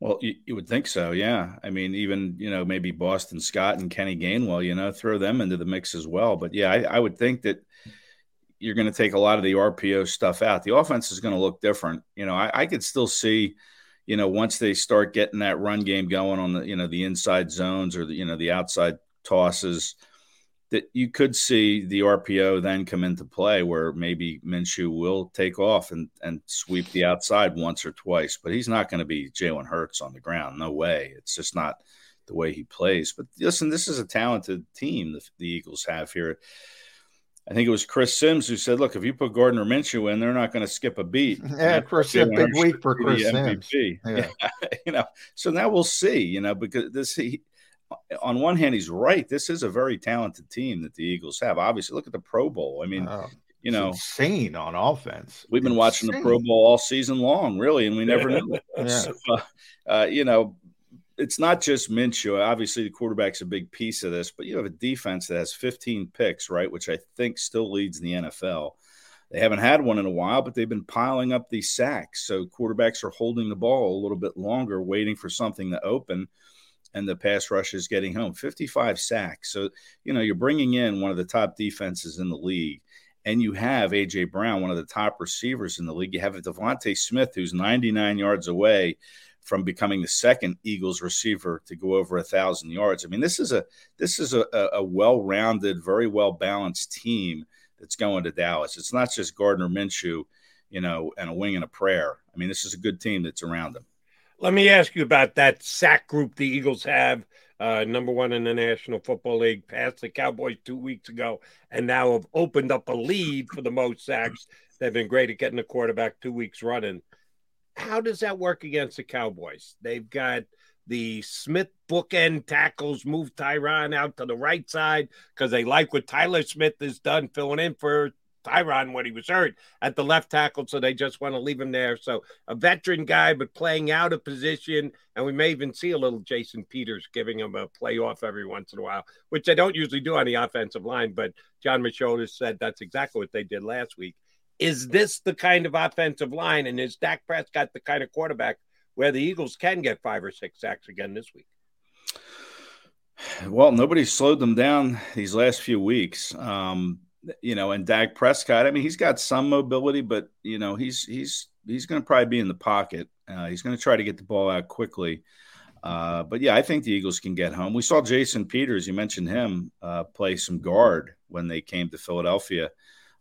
Well, you, you, would think so, yeah. I mean, even you know maybe Boston Scott and Kenny Gainwell, you know, throw them into the mix as well. But yeah, I, I would think that you're going to take a lot of the RPO stuff out. The offense is going to look different. You know, I, I could still see you know, once they start getting that run game going on the, you know, the inside zones or the, you know, the outside tosses, that you could see the RPO then come into play where maybe Minshew will take off and, and sweep the outside once or twice, but he's not going to be Jalen Hurts on the ground. No way. It's just not the way he plays. But listen, this is a talented team the, the Eagles have here. I think it was Chris Sims who said, "Look, if you put Gardner Minshew in, they're not going to skip a beat." Yeah, Chris, big week for Chris Sims. Yeah. you know, so now we'll see. You know, because this he, on one hand, he's right. This is a very talented team that the Eagles have. Obviously, look at the Pro Bowl. I mean, Oh, you know, insane on offense. We've been watching the Pro Bowl all season long, really, and we never knew. Yeah. So, uh, uh, you know, it's not just Minshew. Obviously, the quarterback's a big piece of this, but you have a defense that has 15 picks, right, which I think still leads in the NFL. They haven't had one in a while, but they've been piling up these sacks. So quarterbacks are holding the ball a little bit longer, waiting for something to open, and the pass rush is getting home. 55 sacks. So, you know, you're bringing in one of the top defenses in the league and you have AJ Brown, one of the top receivers in the league. You have DeVonta Smith, who's 99 yards away from becoming the second Eagles receiver to go over a thousand yards. I mean, this is a this is a, a, well-rounded, very well-balanced team that's going to Dallas. It's not just Gardner Minshew, you know, and a wing and a prayer. I mean, this is a good team that's around them. Let me ask you about that sack group the Eagles have. Uh, number one in the National Football League, passed the Cowboys two weeks ago, and now have opened up a lead for the most sacks. They've been great at getting the quarterback two weeks running. How does that work against the Cowboys? They've got the Smith bookend tackles move Tyron out to the right side because they like what Tyler Smith has done filling in for Tyron when he was hurt at the left tackle, so they just want to leave him there. So a veteran guy, but playing out of position, and we may even see a little Jason Peters giving him a playoff every once in a while, which they don't usually do on the offensive line. But John Machota said that's exactly what they did last week. Is this the kind of offensive line, and is Dak Prescott the kind of quarterback where the Eagles can get five or six sacks again this week? Well, nobody slowed them down these last few weeks. Um, you know, and Dak Prescott, I mean, he's got some mobility, but you know, he's he's he's going to probably be in the pocket. Uh, he's going to try to get the ball out quickly. Uh, but yeah, I think the Eagles can get home. We saw Jason Peters, you mentioned him, uh, play some guard when they came to Philadelphia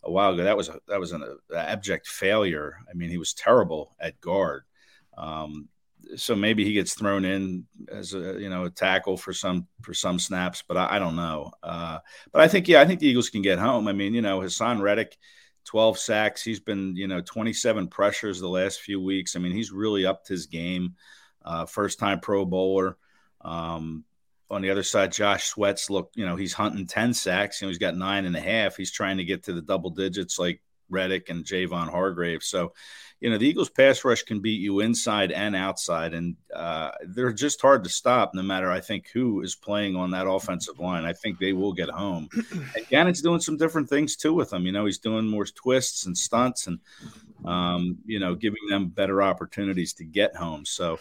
a while ago. That was a, that was an abject failure. I mean, he was terrible at guard. Um, so maybe he gets thrown in as a you know a tackle for some for some snaps, but I, I don't know. Uh, but I think yeah, I think the Eagles can get home. I mean, you know, Haason Reddick, twelve sacks. He's been you know twenty seven pressures the last few weeks. I mean, he's really upped his game. Uh, first time Pro Bowler. Um, on the other side, Josh Sweats look, you know, he's hunting 10 sacks. You know, he's got nine and a half. He's trying to get to the double digits like Reddick and Javon Hargrave. So, you know, the Eagles pass rush can beat you inside and outside, and uh, they're just hard to stop no matter, I think, who is playing on that offensive line. I think they will get home. And Gannon's doing some different things too with them. You know, he's doing more twists and stunts and, um, you know, giving them better opportunities to get home. So,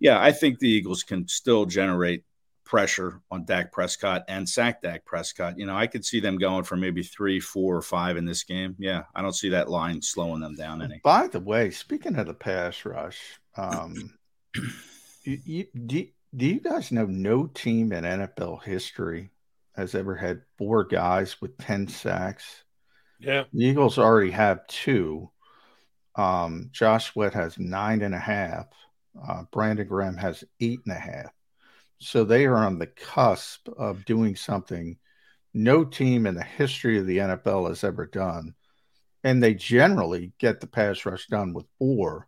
yeah, I think the Eagles can still generate pressure on Dak Prescott and sack Dak Prescott. You know, I could see them going for maybe three, four, or five in this game. Yeah, I don't see that line slowing them down any. By the way, speaking of the pass rush, um, you, you, do, do you guys know no team in NFL history has ever had four guys with 10 sacks? Yeah. The Eagles already have two. Um, Josh Sweat has nine and a half. Uh, Brandon Graham has eight and a half. So they are on the cusp of doing something no team in the history of the NFL has ever done. And they generally get the pass rush done with four.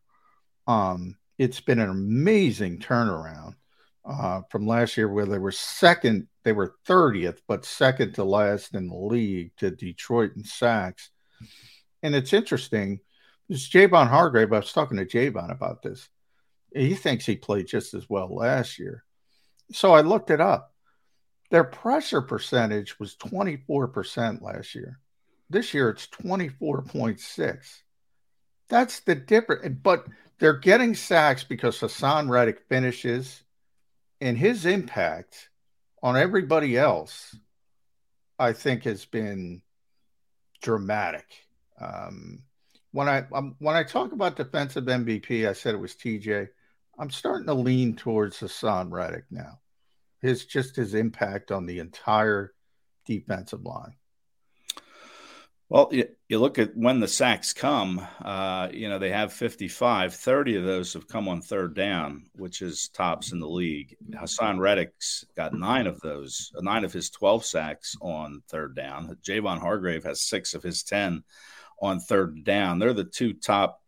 Um, it's been an amazing turnaround uh, from last year, where they were second, they were 30th, but second to last in the league to Detroit and sacks. And it's interesting. This Javon Hargrave, I was talking to Javon about this. He thinks he played just as well last year. So I looked it up. Their pressure percentage was 24% last year. This year it's 24.6. That's the difference. But they're getting sacks because Haason Reddick finishes, and his impact on everybody else, I think, has been dramatic. Um, when I um, when I talk about defensive MVP, I said it was TJ. I'm starting to lean towards Haason Reddick now. His just his impact on the entire defensive line. Well, you, you look at when the sacks come, uh, you know, they have 55. 30 of those have come on third down, which is tops in the league. Haason Reddick's got nine of those, nine of his 12 sacks on third down. Javon Hargrave has six of his 10 on third down. They're the two top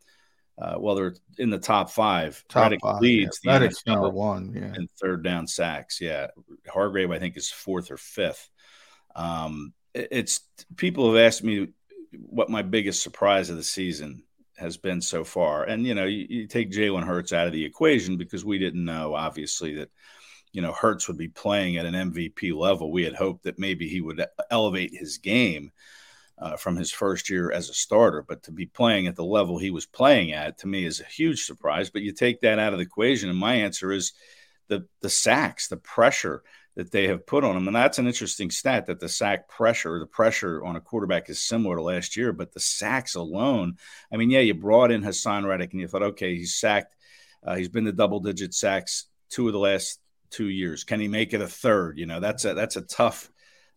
uh, well, they're in the top five. Top Reddick five, leads yeah. the NFL number one, yeah. in third down sacks. Yeah, Hargrave, I think, is fourth or fifth. Um, it's people have asked me what my biggest surprise of the season has been so far. And, you know, you, you take Jalen Hurts out of the equation because we didn't know, obviously, that, you know, Hurts would be playing at an MVP level. We had hoped that maybe he would elevate his game uh, from his first year as a starter. But to be playing at the level he was playing at, to me, is a huge surprise. But you take that out of the equation, and my answer is the the sacks, the pressure that they have put on him. And that's an interesting stat that the sack pressure, the pressure on a quarterback is similar to last year, but the sacks alone, I mean, yeah, you brought in Haason Reddick and you thought, okay, he's sacked. Uh, he's been the double digit sacks two of the last two years. Can he make it a third? You know, that's a, that's a tough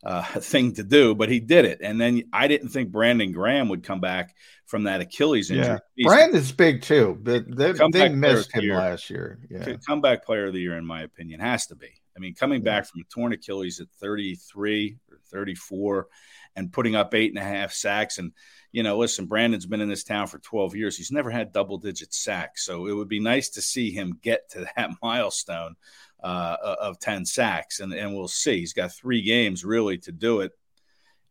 uh, thing to do, but he did it. And then I didn't think Brandon Graham would come back from that Achilles injury. Yeah. Brandon's big too, but they, they missed him last year. Yeah. Comeback player of the year, in my opinion, has to be. I mean, coming back from a torn Achilles at 33 or 34 and putting up eight and a half sacks. And, you know, listen, Brandon's been in this town for 12 years. He's never had double digit sacks. So it would be nice to see him get to that milestone uh, of 10 sacks. And, and we'll see. He's got three games really to do it.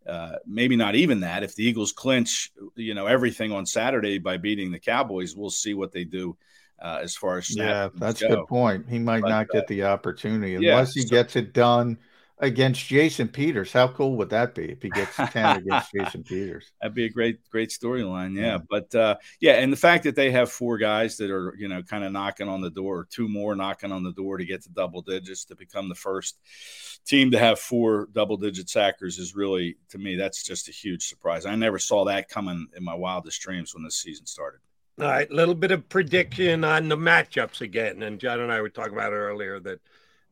Uh, maybe not even that. If the Eagles clinch, you know, everything on Saturday by beating the Cowboys, we'll see what they do uh, as far as yeah, that's a good point. He might but, not get uh, the opportunity unless yeah, he so, gets it done against Jason Peters. How cool would that be if he gets ten against Jason Peters? That'd be a great, great storyline. Yeah. yeah. But uh, yeah, and the fact that they have four guys that are, you know, kind of knocking on the door, two more knocking on the door to get to double digits to become the first team to have four double digit sackers is really, to me, that's just a huge surprise. I never saw that coming in my wildest dreams when this season started. All right, little bit of prediction on the matchups again. And John and I were talking about it earlier that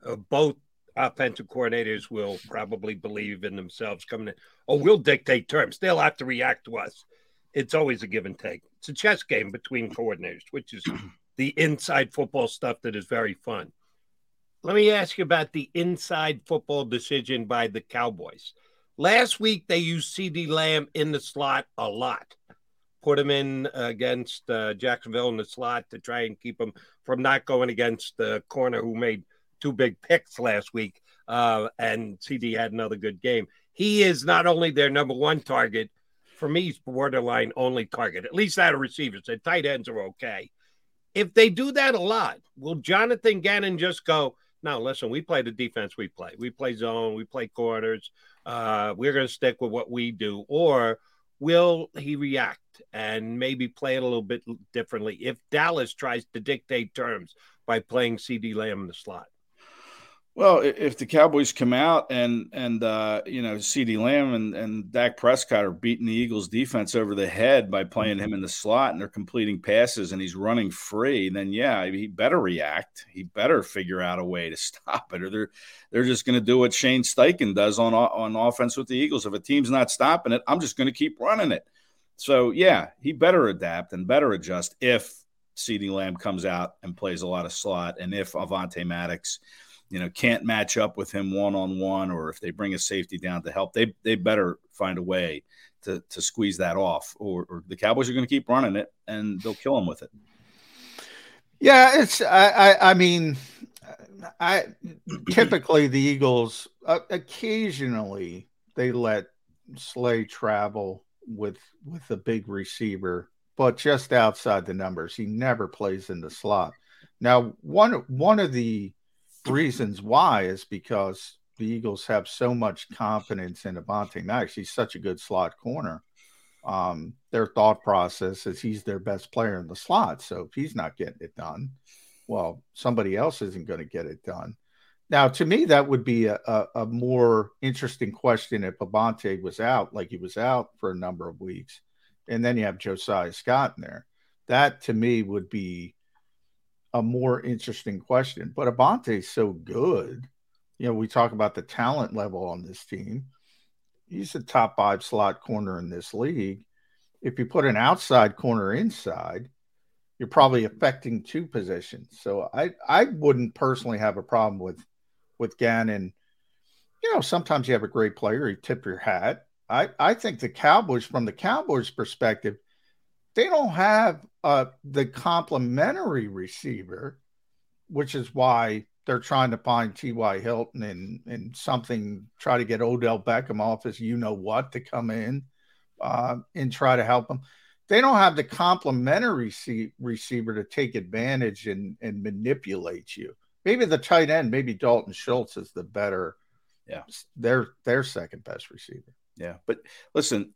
uh, both offensive coordinators will probably believe in themselves coming in. Oh, we'll dictate terms. They'll have to react to us. It's always a give and take. It's a chess game between coordinators, which is the inside football stuff that is very fun. Let me ask you about the inside football decision by the Cowboys. Last week, they used CeeDee Lamb in the slot a lot put him in against uh, Jacksonville in the slot to try and keep him from not going against the corner who made two big picks last week. Uh, and CeeDee had another good game. He is not only their number one target, for me, he's borderline only target, at least out of receivers. The tight ends are okay. If they do that a lot, will Jonathan Gannon just go, no, listen, we play the defense we play. We play zone, we play corners. Uh, we're going to stick with what we do. Or will he react and maybe play it a little bit differently if Dallas tries to dictate terms by playing CeeDee Lamb in the slot? Well, if the Cowboys come out and and uh, you know CeeDee Lamb and, and Dak Prescott are beating the Eagles defense over the head by playing him in the slot and they're completing passes and he's running free, then yeah, he better react. He better figure out a way to stop it, or they're they're just going to do what Shane Steichen does on on offense with the Eagles. If a team's not stopping it, I'm just going to keep running it. So yeah, he better adapt and better adjust if CeeDee Lamb comes out and plays a lot of slot, and if Avonte Maddox – you know can't match up with him one on one, or if they bring a safety down to help, they they better find a way to to squeeze that off, or, or the Cowboys are going to keep running it and they'll kill him with it. Yeah, it's I I, I mean, I typically the Eagles uh, occasionally they let Slay travel with with a big receiver, but just outside the numbers. He never plays in the slot. Now, one one of the reasons why is because the Eagles have so much confidence in Avonte Maddox. He's such a good slot corner. Um, their thought process is he's their best player in the slot. So if he's not getting it done, well, somebody else isn't going to get it done. Now, to me, that would be a, a, a more interesting question if Avonte was out, like he was out for a number of weeks, and then you have Josiah Scott in there. That to me would be a more interesting question. But Avonte's so good. You know, we talk about the talent level on this team. He's a top five slot corner in this league. If you put an outside corner inside, you're probably affecting two positions. So I I wouldn't personally have a problem with with Gannon. You know, sometimes you have a great player, you tip your hat. I, I think the Cowboys, from the Cowboys' perspective, they don't have uh, the complementary receiver, which is why they're trying to find T.Y. Hilton and and something, try to get Odell Beckham off as you know what to come in uh, and try to help them. They don't have the complementary receiver to take advantage and, and manipulate you. Maybe the tight end, maybe Dalton Schultz is the better. Yeah, their their second best receiver. Yeah, but listen,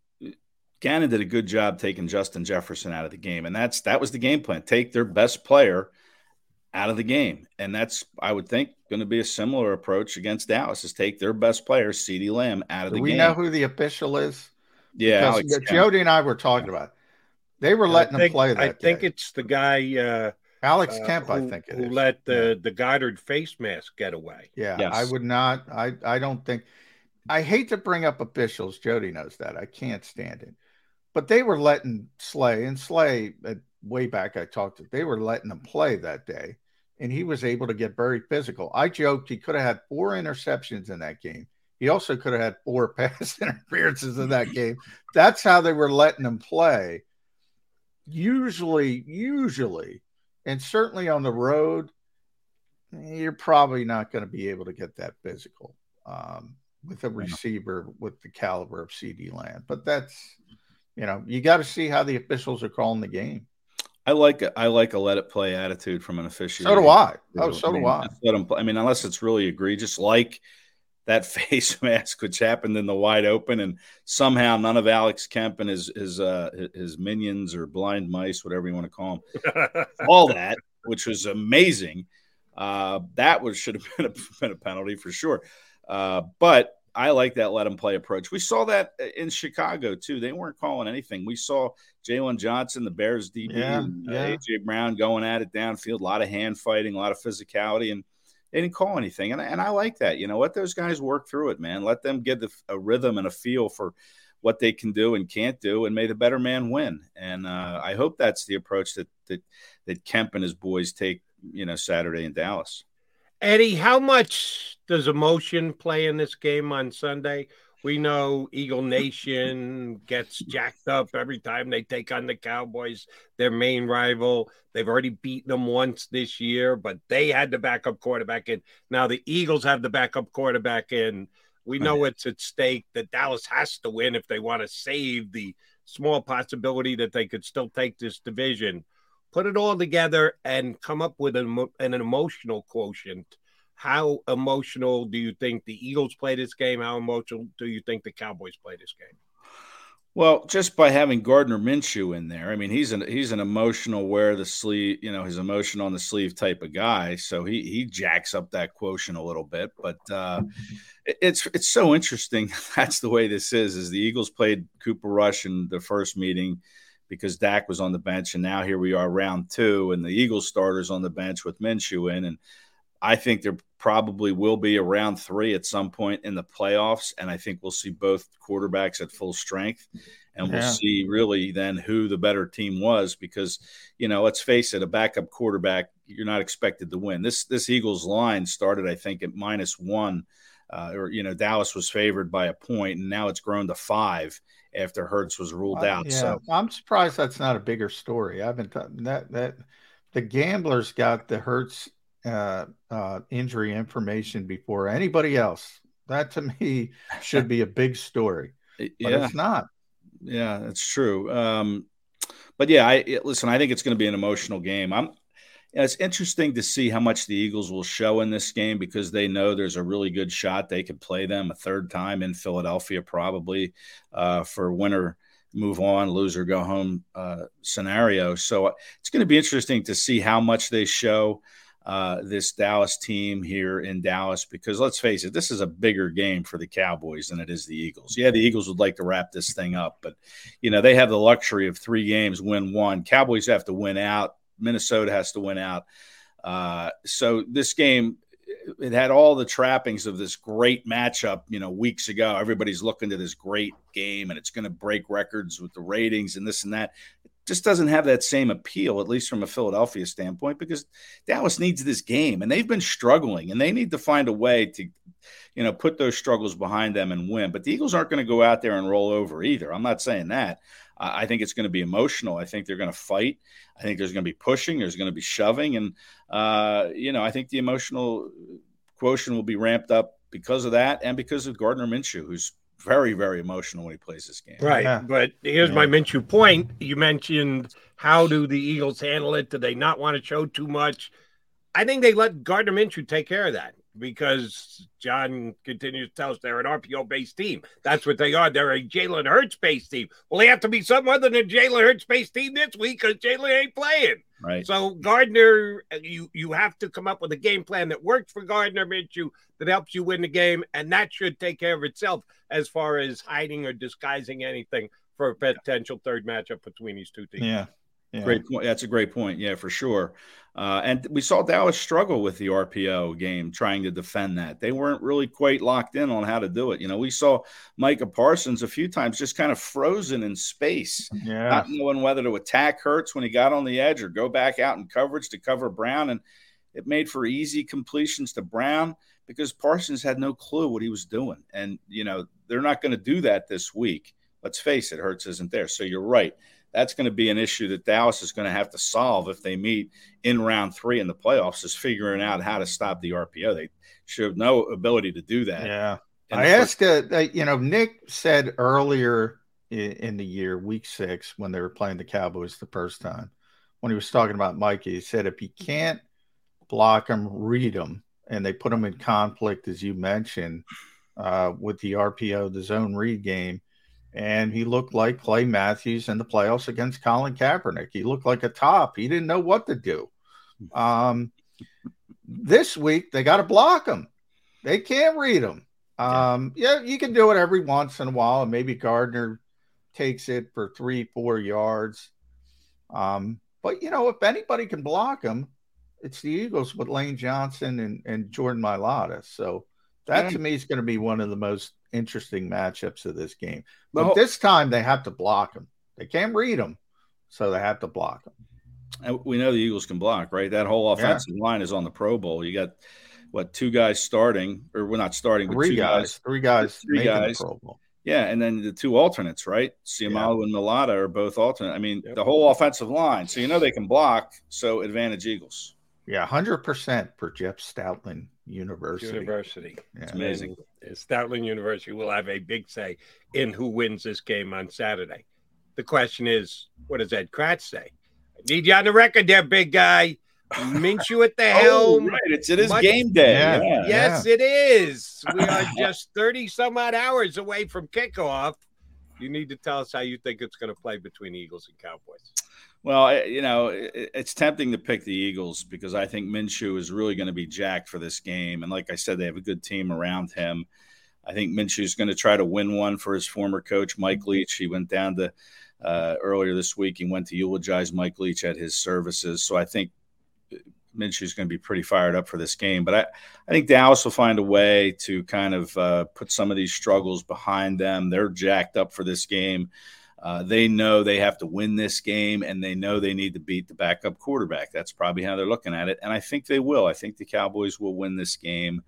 Gannon did a good job taking Justin Jefferson out of the game, and that's that was the game plan. Take their best player out of the game, and that's I would think going to be a similar approach against Dallas. Is take their best player, CeeDee Lamb, out of Do the we game. We know who the official is. Yeah, Jody and I were talking about. It. They were letting think, him play that. I think day. it's the guy. Uh, Alex uh, Kemp, who, I think, who is. let the the Goedert face mask get away. Yeah, Yes. I would not. I I don't think. I hate to bring up officials. Jody knows that. I can't stand it. But they were letting Slay and Slay uh, way back. I talked to. They were letting him play that day, and he was able to get very physical. I joked he could have had four interceptions in that game. He also could have had four pass interferences in that game. That's how they were letting him play. Usually, usually, and certainly on the road, you're probably not going to be able to get that physical um, with a receiver with the caliber of CeeDee Lamb. But that's, you know, you got to see how the officials are calling the game. I like a, I like a let it play attitude from an official. So do I. Oh, so do I. Let them play. I mean, unless it's really egregious, like that face mask which happened in the wide open, and somehow none of Alex Kemp and his his uh, his minions or blind mice, whatever you want to call them, all that, which was amazing. Uh, that was should have been a, been a penalty for sure. Uh, but I like that let them play approach. We saw that in Chicago too. They weren't calling anything. We saw Jaylon Johnson, the Bears DB, Yeah, and uh, yeah. AJ Brown going at it downfield. A lot of hand fighting, a lot of physicality, and they didn't call anything. And, and I like that. You know, let those guys work through it, man. Let them get the, a rhythm and a feel for what they can do and can't do, and may the better man win. And uh, I hope that's the approach that that that Kemp and his boys take. You know, Saturday in Dallas. Eddie, how much does emotion play in this game on Sunday? We know Eagle Nation gets jacked up every time they take on the Cowboys, their main rival. They've already beaten them once this year, but they had the backup quarterback in. Now the Eagles have the backup quarterback in. We know it's at stake that Dallas has to win if they want to save the small possibility that they could still take this division. Put it all together and come up with an, an emotional quotient how emotional do you think the Eagles play this game? How emotional do you think the Cowboys play this game? Well, just by having Gardner Minshew in there, I mean, he's an he's an emotional wear the sleeve, you know, his emotion on the sleeve type of guy. So he he jacks up that quotient a little bit. But uh, it's it's so interesting. That's the way this is. Is the Eagles played Cooper Rush in the first meeting because Dak was on the bench, and now here we are, round two, and the Eagles starters on the bench with Minshew in, and I think there probably will be a round three at some point in the playoffs, and I think we'll see both quarterbacks at full strength, and we'll see really then who the better team was because you know let's face it, a backup quarterback you're not expected to win. This this Eagles line started I think at minus one, uh, or you know Dallas was favored by a point, and now it's grown to five after Hurts was ruled Uh, out. yeah, So I'm surprised that's not a bigger story. I haven't done that. That the gamblers got the Hurts uh, uh, injury information before anybody else. That to me should be a big story, but yeah, it's not. Yeah, that's true. Um, but yeah, I it- listen. I think it's going to be an emotional game. I'm. It's interesting to see how much the Eagles will show in this game because they know there's a really good shot they could play them a third time in Philadelphia, probably uh, for winner move on, loser go home uh, scenario. So uh, it's going to be interesting to see how much they show uh, this Dallas team here in Dallas because let's face it, this is a bigger game for the Cowboys than it is the Eagles. Yeah, the Eagles would like to wrap this thing up, but you know they have the luxury of three games, win one. Cowboys have to win out. Minnesota has to win out. Uh, so this game, it had all the trappings of this great matchup. You know, weeks ago, everybody's looking to this great game, and it's going to break records with the ratings and this and that. It just doesn't have that same appeal, at least from a Philadelphia standpoint, because Dallas needs this game, and they've been struggling, and they need to find a way to you know, put those struggles behind them and win. But the Eagles aren't going to go out there and roll over either. I'm not saying that. I think it's going to be emotional. I think they're going to fight. I think there's going to be pushing. There's going to be shoving, and uh, you know, I think the emotional quotient will be ramped up because of that, and because of Gardner Minshew, who's very, very emotional when he plays this game. Right. Yeah. But here's yeah. my Minshew point. You mentioned how do the Eagles handle it? Do they not want to show too much? I think they let Gardner Minshew take care of that because John continues to tell us they're an RPO based team. That's what they are. They're a Jalen Hurts based team. Well, they have to be some other than a Jalen Hurts based team this week because Jalen ain't playing. Right. So Gardner, you you have to come up with a game plan that works for Gardner Minshew that helps you win the game, and that should take care of itself as far as hiding or disguising anything for a potential third matchup between these two teams. Yeah. Yeah. Great point. That's a great point. Yeah, for sure. Uh, and we saw Dallas struggle with the RPO game, trying to defend that. They weren't really quite locked in on how to do it. You know, we saw Micah Parsons a few times just kind of frozen in space, yeah. not knowing whether to attack Hurts when he got on the edge or go back out in coverage to cover Brown. And it made for easy completions to Brown because Parsons had no clue what he was doing. And, you know, they're not going to do that this week. Let's face it, Hurts isn't there. So you're right that's going to be an issue that Dallas is going to have to solve if they meet in round three in the playoffs is figuring out how to stop the RPO. They should have no ability to do that. Yeah. I asked, uh, you know, Nick said earlier in, in, the year, week six, when they were playing the Cowboys the first time, when he was talking about Mikey, he said, if you can't block him, read him, and they put him in conflict, as you mentioned, uh, with the RPO, the zone read game and he looked like Clay Matthews in the playoffs against Colin Kaepernick. He looked like a top. He didn't know what to do. Um, this week they got to block him. They can't read him. Um, yeah, you can do it every once in a while, and maybe Gardner takes it for three, four yards. Um, but you know, if anybody can block him, it's the Eagles with Lane Johnson and, and Jordan Mailata. So that yeah. to me is going to be one of the most interesting matchups of this game. But this time they have to block them. They can't read them, so they have to block them. And we know the Eagles can block, right? That whole offensive yeah. line is on the Pro Bowl. You got what two guys starting, or we're not starting, three guys, guys, three guys, three guys. Pro Bowl. Yeah, and then the two alternates, right? Seumalo yeah. and Mailata are both alternate. I mean, yep. the whole offensive line. So you know they can block. So advantage Eagles. Yeah, hundred percent for Jeff Stoutland University. University. Yeah. It's amazing. And Stoutland University will have a big say in who wins this game on Saturday. The question is, what does Ed Kracz say? I need you on the record there, big guy. Minshew at the helm. oh. Right. It's it is Much- game day. Yeah. Yeah. Yes, yeah. it is. We are just 30 some odd hours away from kickoff. You need to tell us how you think it's going to play between Eagles and Cowboys. Well, you know, it's tempting to pick the Eagles because I think Minshew is really going to be jacked for this game. And like I said, they have a good team around him. I think Minshew is going to try to win one for his former coach, Mike mm-hmm. Leach. He went down to uh, earlier this week. He went to eulogize Mike Leach at his services. So I think Minshew is going to be pretty fired up for this game. But I, I think Dallas will find a way to kind of uh, put some of these struggles behind them. They're jacked up for this game. Uh, they know they have to win this game and they know they need to beat the backup quarterback. That's probably how they're looking at it. And I think they will. I think the Cowboys will win this game.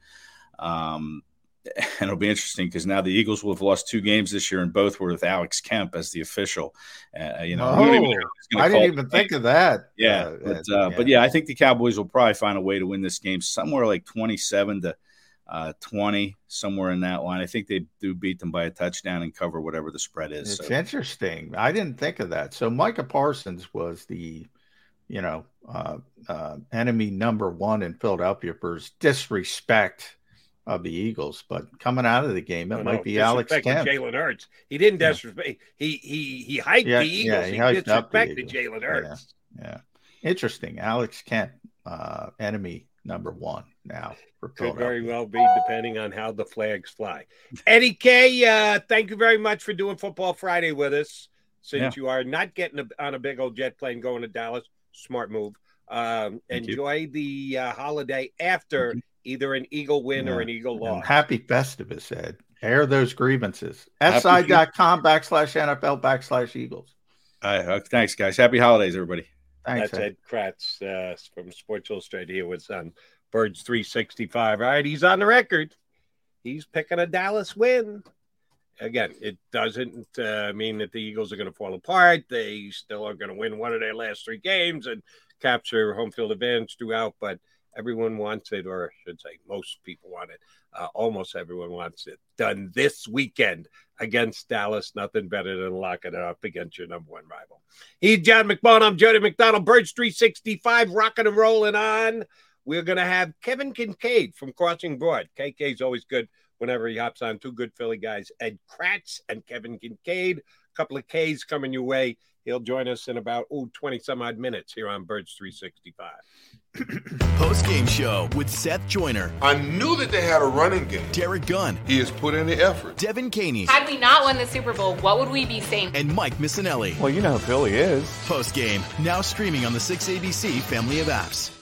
Um, and it'll be interesting because now the Eagles will have lost two games this year, and both were with Alex Kemp as the official. Uh, you know, oh, I didn't even think of that. Yeah, uh, but, uh, yeah. but yeah, I think the Cowboys will probably find a way to win this game somewhere like twenty-seven to uh, 20, somewhere in that line. I think they do beat them by a touchdown and cover whatever the spread is. It's so. interesting. I didn't think of that. So Micah Parsons was the, you know, uh, uh, enemy number one in Philadelphia for his disrespect of the Eagles. But coming out of the game, it no, might no, be Alex Kemp. Jalen Hurts. He didn't disrespect. Yeah. He he he hyped yeah, the Eagles. Yeah, he, he disrespected Jalen Hurts. Yeah, yeah, interesting. Alex Kemp, uh, enemy number one now. Could very well be, depending on how the flags fly. Eddie K, uh, thank you very much for doing Football Friday with us. Since yeah. you are not getting a, on a big old jet plane going to Dallas, smart move. Um, enjoy you. the uh, holiday after either an Eagle win yeah. or an Eagle loss. And happy Festivus, Ed. Air those grievances. SI.com backslash NFL backslash Eagles. All right. Uh, thanks, guys. Happy holidays, everybody. Thanks, That's Ed, Ed Kracz uh, from Sports Illustrated here with um, Birds 365. All right, he's on the record. he's picking a Dallas win. Again, it doesn't uh, mean that the Eagles are going to fall apart. They still are going to win one of their last three games and capture home field advantage throughout. But everyone wants it, or I should say, most people want it. Uh, almost everyone wants it done this weekend against Dallas. Nothing better than locking it up against your number one rival. He's John McMullen. I'm Jody McDonald. Birds 365, rocking and rolling on. We're going to have Kevin Kincaid from Crossing Broad. KK is always good whenever he hops on. Two good Philly guys, Ed Kracz and Kevin Kincaid. A couple of Ks coming your way. He'll join us in about ooh, 20 some odd minutes here on Birds 365. Post game show with Seth Joyner. I knew that they had a running game. Derrick Gunn. He has put in the effort. Devin Caney. Had we not won the Super Bowl, what would we be saying? And Mike Missanelli. Well, you know who Philly is. Post game, now streaming on the 6ABC family of apps.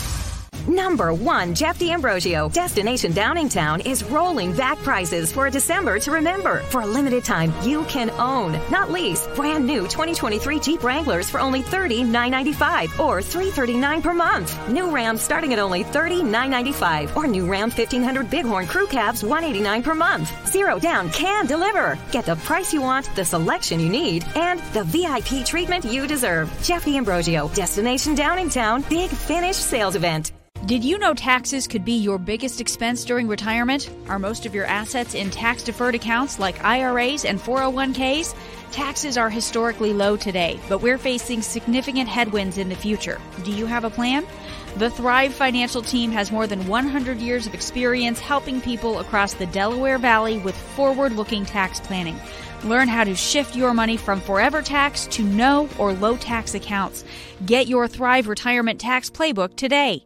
Number one, Jeff D'Ambrosio. Destination Downingtown is rolling back prices for a December to remember. For a limited time, you can own, not lease, brand new 2023 Jeep Wranglers for only $30,995 or 339 per month. New Ram starting at only $30,995 or new Ram 1500 Bighorn Crew Cabs 189 per month. Zero down can deliver. Get the price you want, the selection you need, and the VIP treatment you deserve. Jeff D'Ambrosio, Destination Downingtown, Big Finish Sales Event. Did you know taxes could be your biggest expense during retirement? Are most of your assets in tax deferred accounts like IRAs and 401ks? Taxes are historically low today, but we're facing significant headwinds in the future. Do you have a plan? The Thrive Financial Team has more than 100 years of experience helping people across the Delaware Valley with forward looking tax planning. Learn how to shift your money from forever tax to no or low tax accounts. Get your Thrive Retirement Tax Playbook today.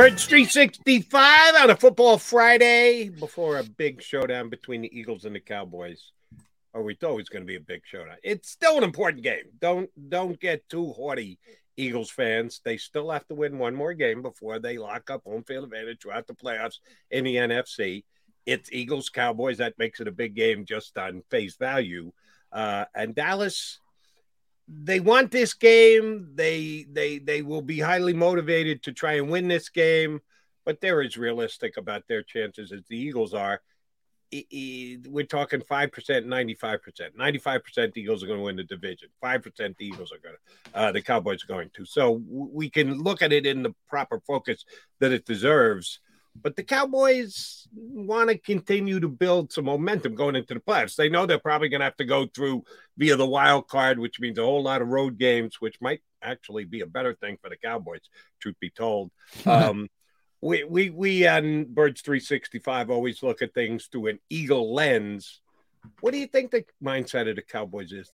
Birds 365 on a football Friday before a big showdown between the Eagles and the Cowboys. Or we thought it was going to be a big showdown. It's still an important game. Don't don't get too haughty, Eagles fans. They still have to win one more game before they lock up home field advantage throughout the playoffs in the NFC. It's Eagles Cowboys. That makes it a big game just on face value. Uh, and Dallas they want this game. They they they will be highly motivated to try and win this game, but they're as realistic about their chances as the Eagles are. We're talking five percent, ninety-five percent. Ninety-five percent, the Eagles are going to win the division. Five percent, the Eagles are going to, uh, the Cowboys are going to. So we can look at it in the proper focus that it deserves. But the Cowboys want to continue to build some momentum going into the playoffs. They know they're probably going to have to go through via the wild card, which means a whole lot of road games, which might actually be a better thing for the Cowboys, truth be told. Um, we we we on Birds 365 always look at things through an eagle lens. What do you think the mindset of the Cowboys is?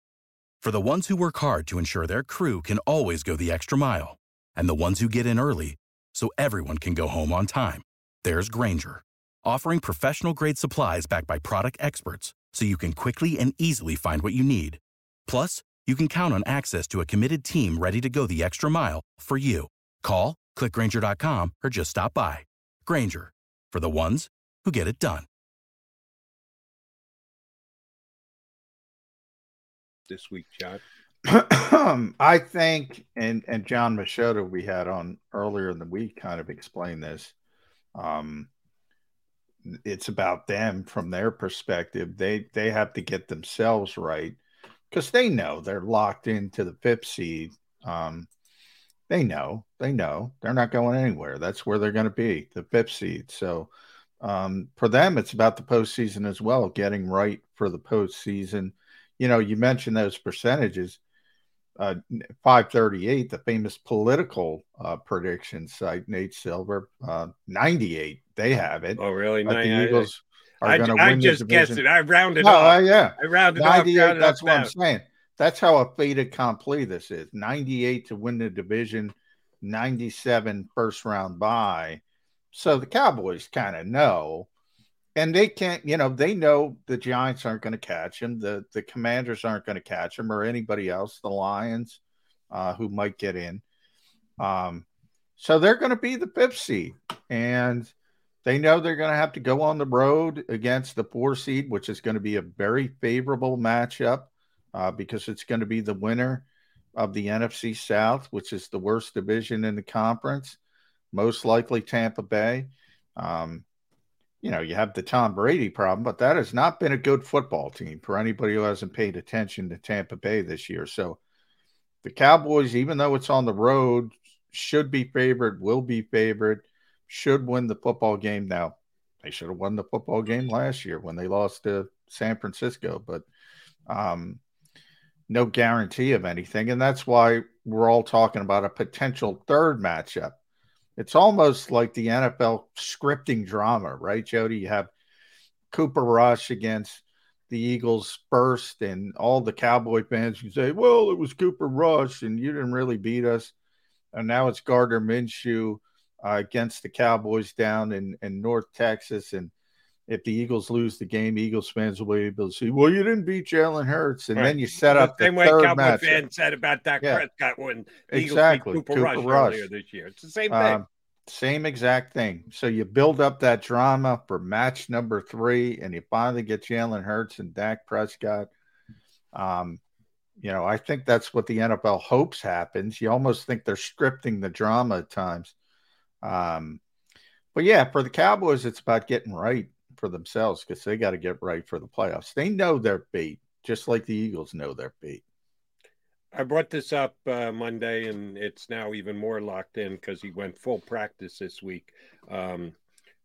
For the ones who work hard to ensure their crew can always go the extra mile, and the ones who get in early so everyone can go home on time, there's Grainger, offering professional grade supplies backed by product experts so you can quickly and easily find what you need. Plus, you can count on access to a committed team ready to go the extra mile for you. Call, clickgrainger.com, or just stop by. Grainger, for the ones who get it done. This week, John. I think, and and John Machota we had on earlier in the week kind of explained this. Um, it's about them from their perspective. They they have to get themselves right because they know they're locked into the fifth seed. Um, they know, they know they're not going anywhere. That's where they're going to be, the fifth seed. So um, for them, it's about the postseason as well, getting right for the postseason. You know, you mentioned those percentages. Uh, 538, the famous political uh, prediction site, Nate Silver, uh, 98. They have it. Oh, really? Like the Eagles I, I, I just guessed it. I rounded no, off. Uh, yeah. I rounded 98, off. that's what I'm saying. That's how a fait accompli this is. 98 to win the division, 97 first round bye. So the Cowboys kind of know and they can't, you know, they know the Giants aren't going to catch him. The the Commanders aren't going to catch him, or anybody else. The Lions, uh, who might get in. Um, so they're going to be the fifth seed, and they know they're going to have to go on the road against the four seed, which is going to be a very favorable matchup uh, because it's going to be the winner of the NFC South, which is the worst division in the conference, most likely Tampa Bay. Um, you know, you have the Tom Brady problem, but that has not been a good football team for anybody who hasn't paid attention to Tampa Bay this year. So the Cowboys, even though it's on the road, should be favored, will be favored, should win the football game. Now, they should have won the football game last year when they lost to San Francisco, but um, no guarantee of anything. And that's why we're all talking about a potential third matchup it's almost like the NFL scripting drama, right, Jody? You have Cooper Rush against the Eagles first, and all the Cowboy fans who say, "Well, it was Cooper Rush, and you didn't really beat us." And now it's Gardner Minshew uh, against the Cowboys down in, in North Texas, and if the Eagles lose the game, Eagles fans will be able to say, "Well, you didn't beat Jalen Hurts," and right. then you set up the, same way Cowboy matchup. fans said about Dak yeah. Prescott when the exactly. Cooper, Cooper Rush, Rush, earlier this year. It's the same thing. Um, same exact thing. So you build up that drama for match number three, and you finally get Jalen Hurts and Dak Prescott. Um, you know, I think that's what the NFL hopes happens. You almost think they're scripting the drama at times. Um, but yeah, for the Cowboys, it's about getting right for themselves because they got to get right for the playoffs. They know their beat, just like the Eagles know their beat. I brought this up uh, Monday, and it's now even more locked in because he went full practice this week. Um,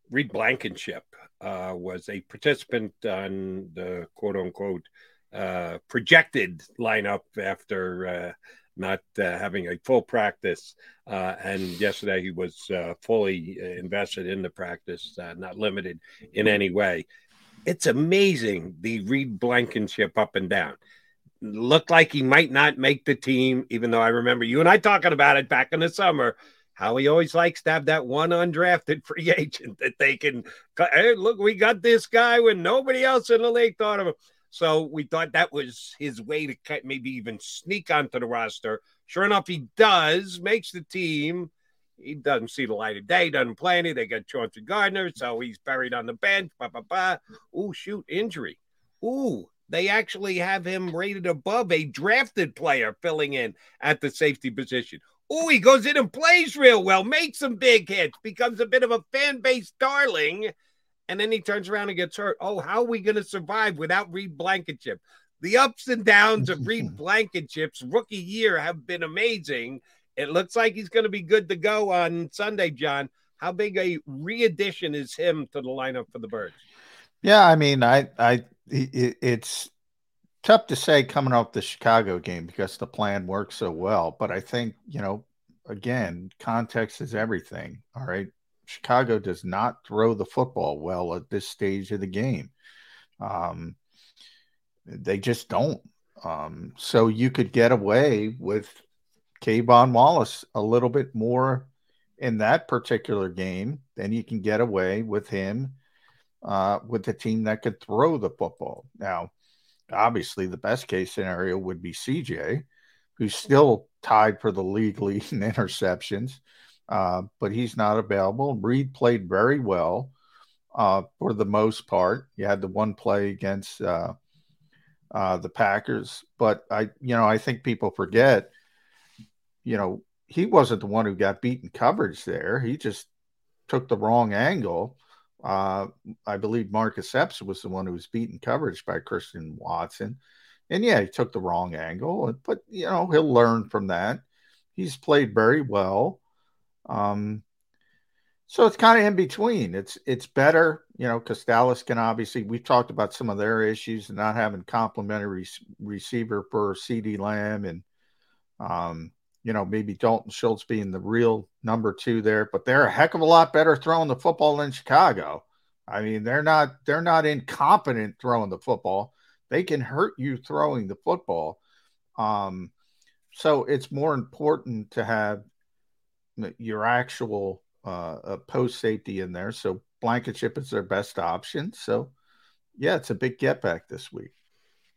Reed Blankenship uh, was a participant on the quote unquote uh, projected lineup after uh, not uh, having a full practice. Uh, and yesterday he was fully invested in the practice, not limited in any way. It's amazing the Reed Blankenship up and down looked like he might not make the team, even though I remember you and I talking about it back in the summer. How he always likes to have that one undrafted free agent that they can, hey, look, we got this guy when nobody else in the league thought of him. So we thought that was his way to cut, maybe even sneak onto the roster. Sure enough, he does, makes the team. He doesn't see the light of day, doesn't play any. They got Chauncey Gardner, so he's buried on the bench. Bah, bah, bah. Ooh, shoot, injury. Ooh, they actually have him rated above a drafted player filling in at the safety position. Ooh, he goes in and plays real well, makes some big hits, becomes a bit of a fan base darling, and then he turns around and gets hurt. Oh, how are we going to survive without Reed Blankenship? The ups and downs of Reed Blankenship's rookie year have been amazing. It looks like he's going to be good to go on Sunday, John. How big a re-addition is him to the lineup for the Birds? Yeah, I mean, I, I, it, it's tough to say coming off the Chicago game because the plan worked so well. But I think you know, again, context is everything. All right, Chicago does not throw the football well at this stage of the game. Um, they just don't. Um, so you could get away with K'Von Wallace a little bit more in that particular game than you can get away with him uh, with a team that could throw the football. Now, obviously, the best case scenario would be CJ, who's still tied for the league lead in interceptions, uh, but he's not available. Reed played very well uh, for the most part. You had the one play against uh, uh, the Packers, but I, you know, I think people forget, you know, he wasn't the one who got beaten coverage there. He just took the wrong angle. Uh, I believe Marcus Epps was the one who was beaten coverage by Christian Watson. And yeah, he took the wrong angle, but you know, he'll learn from that. He's played very well. Um, so it's kind of in between. It's it's better, you know, because Dallas can obviously. We've talked about some of their issues and not having complimentary receiver for CeeDee Lamb and, um, you know, maybe Dalton Schultz being the real number two there. But they're a heck of a lot better throwing the football than Chicago. I mean, they're not they're not incompetent throwing the football. They can hurt you throwing the football. Um, so it's more important to have your actual uh, post safety in there. So Blankenship is their best option. So yeah, it's a big get back this week.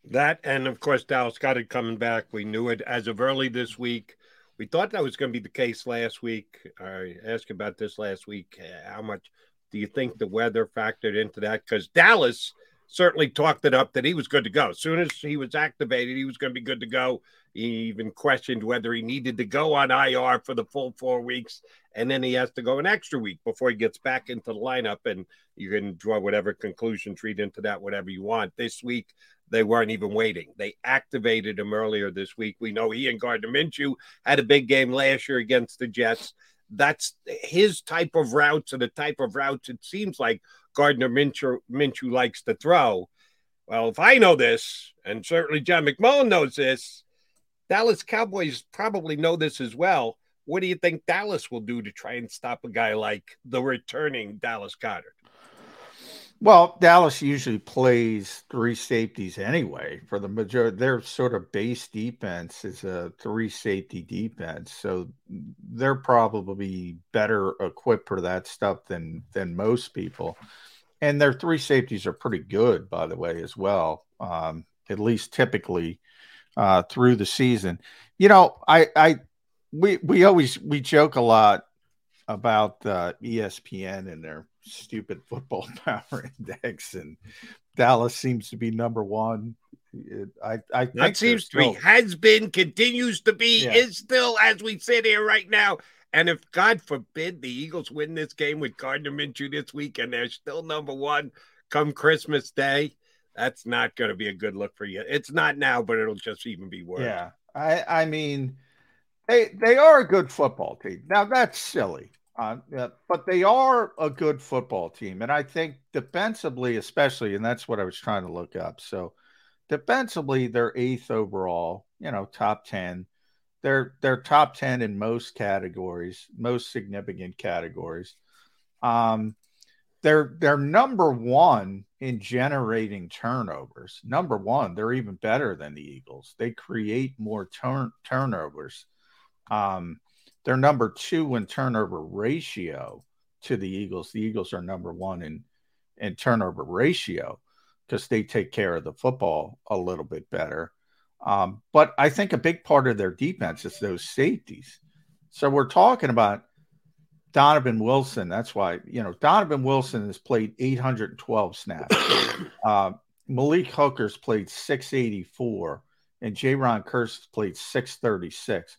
That and of course Dallas got it coming back. We knew it as of early this week. We thought that was going to be the case last week. I asked about this last week. How much do you think the weather factored into that? Because Dallas certainly talked it up that he was good to go. As soon as he was activated, he was going to be good to go. He even questioned whether he needed to go on IR for the full four weeks, and then he has to go an extra week before he gets back into the lineup. And you can draw whatever conclusions, read into that, whatever you want. This week, they weren't even waiting. They activated him earlier this week. We know he and Gardner Minshew had a big game last year against the Jets. That's his type of routes and the type of routes it seems like Gardner Minshew, Minshew likes to throw. Well, if I know this, and certainly John McMullen knows this, Dallas Cowboys probably know this as well. What do you think Dallas will do to try and stop a guy like the returning Dallas Goedert? Well, Dallas usually plays three safeties anyway. For the majority, their sort of base defense is a three safety defense, so they're probably better equipped for that stuff than than most people. And their three safeties are pretty good, by the way, as well. Um, at least typically uh, through the season. You know, I, I, we, we always we joke a lot about uh, ESPN and their stupid football power index, and Dallas seems to be number one. It, I, I that seems still... to be has been, continues to be, yeah. is still as we sit here right now. And if God forbid the Eagles win this game with Gardner Minshew this week, and they're still number one come Christmas Day, that's not going to be a good look for you. It's not now, but it'll just even be worse. Yeah, I, I mean, they they are a good football team. Now that's silly, uh, but they are a good football team, and I think defensively, especially, and that's what I was trying to look up. So, defensively, they're eighth overall. You know, top ten. They're they're top ten in most categories, most significant categories. Um, they're they're number one in generating turnovers. Number one, they're even better than the Eagles. They create more turn turnovers. Um, they're number two in turnover ratio to the Eagles. The Eagles are number one in in turnover ratio because they take care of the football a little bit better. Um, but I think a big part of their defense is those safeties. So we're talking about Donovan Wilson. That's why, you know, Donovan Wilson has played 812 snaps. uh, Malik Hooker's played 684, and Jayron Kearse played 636.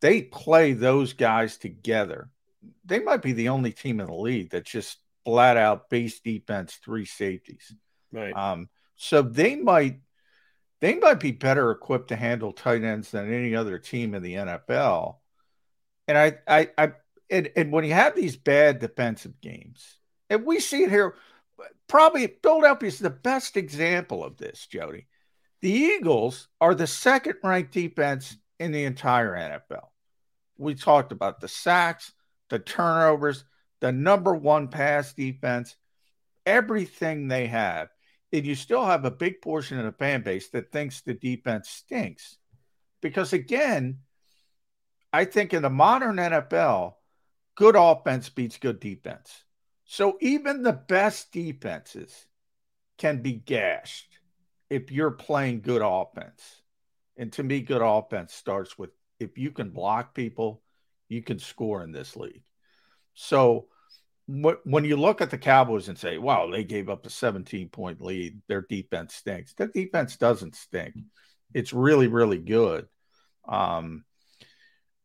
They play those guys together. They might be the only team in the league that just flat out base defense, three safeties. Right. Um, so they might they might be better equipped to handle tight ends than any other team in the NFL. And I I I and, and when you have these bad defensive games, and we see it here, probably Philadelphia is the best example of this, Jody. The Eagles are the second ranked defense in the entire NFL. We talked about the sacks, the turnovers, the number one pass defense, everything they have. And you still have a big portion of the fan base that thinks the defense stinks. Because again, I think in the modern NFL, good offense beats good defense. So even the best defenses can be gashed if you're playing good offense. And to me, good offense starts with if you can block people, you can score in this league. So when you look at the Cowboys and say, wow, they gave up a 17 point lead, their defense stinks. Their defense doesn't stink. It's really, really good. Um,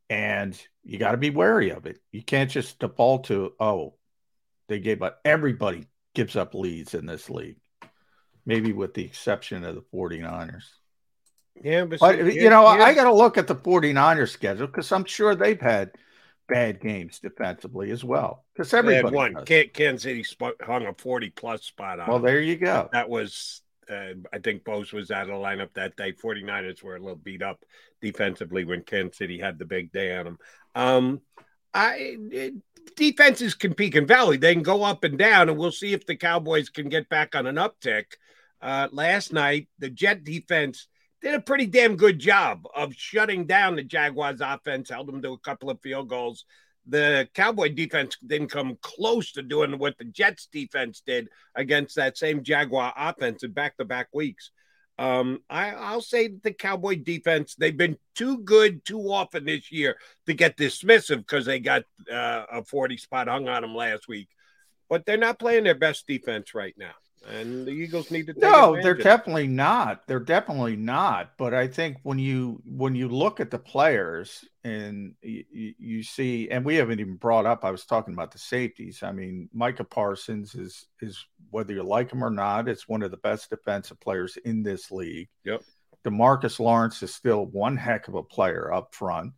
and you got to be wary of it. You can't just default to, oh, they gave up, everybody gives up leads in this league, maybe with the exception of the 49ers. Yeah, but, but you know. I got to look at the 49ers schedule because I'm sure they've had bad games defensively as well. Because everybody one. Kansas City hung a 40 plus spot on. Well, there you go. That was, uh, I think Bosa was out of the lineup that day. 49ers were a little beat up defensively when Kansas City had the big day on them. Um, I it, defenses can peak and valley. They can go up and down, and we'll see if the Cowboys can get back on an uptick. Uh, last night, the Jet defense did a pretty damn good job of shutting down the Jaguars offense, held them to a couple of field goals. The Cowboy defense didn't come close to doing what the Jets defense did against that same Jaguar offense in back to back weeks. Um, I, I'll say the Cowboy defense, they've been too good too often this year to get dismissive because they got uh, a 40 spot hung on them last week. But they're not playing their best defense right now. And the Eagles need to take No, they're definitely not. They're definitely not. But I think when you when you look at the players and you, you see, and we haven't even brought up. I was talking about the safeties. I mean, Micah Parsons is is whether you like him or not, it's one of the best defensive players in this league. Yep. Demarcus Lawrence is still one heck of a player up front.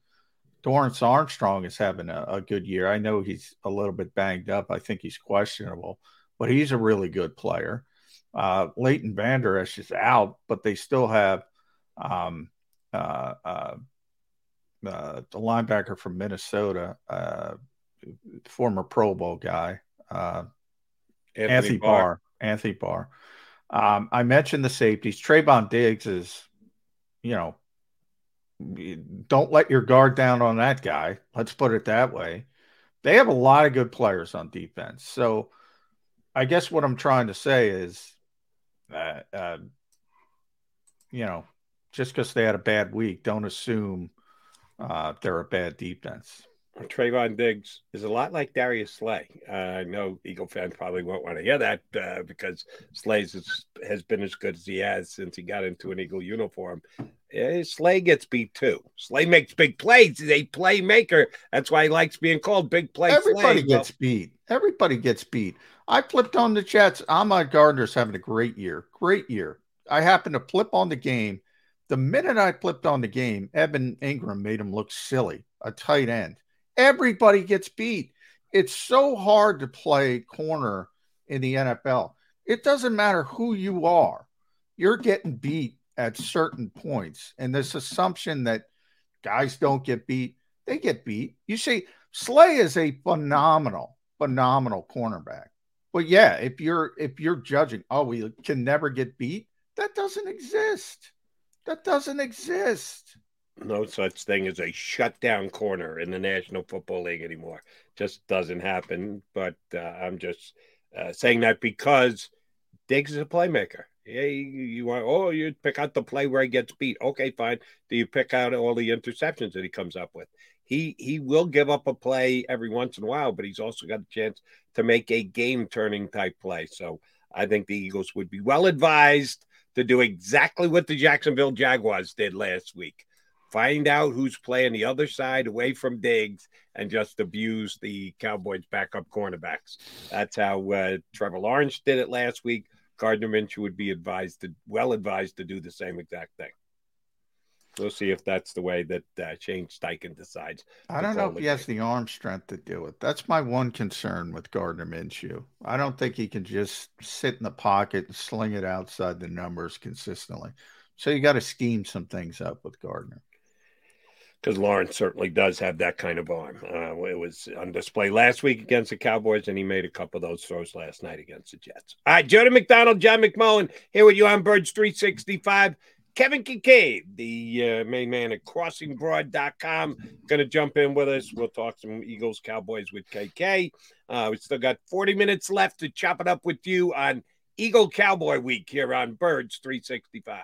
Dorance Armstrong is having a, a good year. I know he's a little bit banged up. I think he's questionable, but he's a really good player. Uh, Leighton Vander Esch is out, but they still have um, uh, uh, uh, the linebacker from Minnesota, uh, former Pro Bowl guy, uh, Anthony Anthony Barr. Barr. Anthony Barr. Um, I mentioned the safeties. Trevon Diggs is, you know, don't let your guard down on that guy. Let's put it that way. They have a lot of good players on defense. So I guess what I'm trying to say is, uh, uh, you know, just because they had a bad week, don't assume uh, they're a bad defense. Trevon Diggs is a lot like Darius Slay. Uh, I know Eagle fans probably won't want to hear that uh, because Slay has been as good as he has since he got into an Eagle uniform. Uh, Slay gets beat too. Slay makes big plays. He's a playmaker. That's why he likes being called Big Play Everybody Slay. gets beat. Everybody gets beat. I flipped on the Jets. Ahmad Gardner's having a great year. Great year. I happened to flip on the game. The minute I flipped on the game, Evan Engram made him look silly, a tight end. Everybody gets beat. It's so hard to play corner in the NFL. It doesn't matter who you are, you're getting beat at certain points. And this assumption that guys don't get beat, they get beat. You see, Slay is a phenomenal, phenomenal cornerback. But yeah, if you're if you're judging, oh, we can never get beat, that doesn't exist. That doesn't exist. no such thing as a shutdown corner in the National Football League anymore. Just doesn't happen. But uh, I'm just uh, saying that because Diggs is a playmaker. Yeah, you, want oh you pick out the play where he gets beat. Okay, fine. Do you pick out all the interceptions that he comes up with? He he will give up a play every once in a while, but he's also got a chance to make a game turning type play. So I think the Eagles would be well advised to do exactly what the Jacksonville Jaguars did last week find out who's playing the other side away from Diggs and just abuse the Cowboys' backup cornerbacks. That's how uh, Trevor Lawrence did it last week. Gardner Minshew would be advised to, well advised to do the same exact thing. We'll see if that's the way that uh, Shane Steichen decides. I don't know if he has the arm strength to do it. That's my one concern with Gardner Minshew. I don't think he can just sit in the pocket and sling it outside the numbers consistently. So you got to scheme some things up with Gardner. Because Lawrence certainly does have that kind of arm. Uh, it was on display last week against the Cowboys, and he made a couple of those throws last night against the Jets. All right, Jody McDonald, John McMullen here with you on Birds 365. Kevin Kinkead, the uh, main man at crossingbroad.com, going to jump in with us. We'll talk some Eagles Cowboys with KK. Uh, we still got 40 minutes left to chop it up with you on Eagle Cowboy Week here on Birds 365.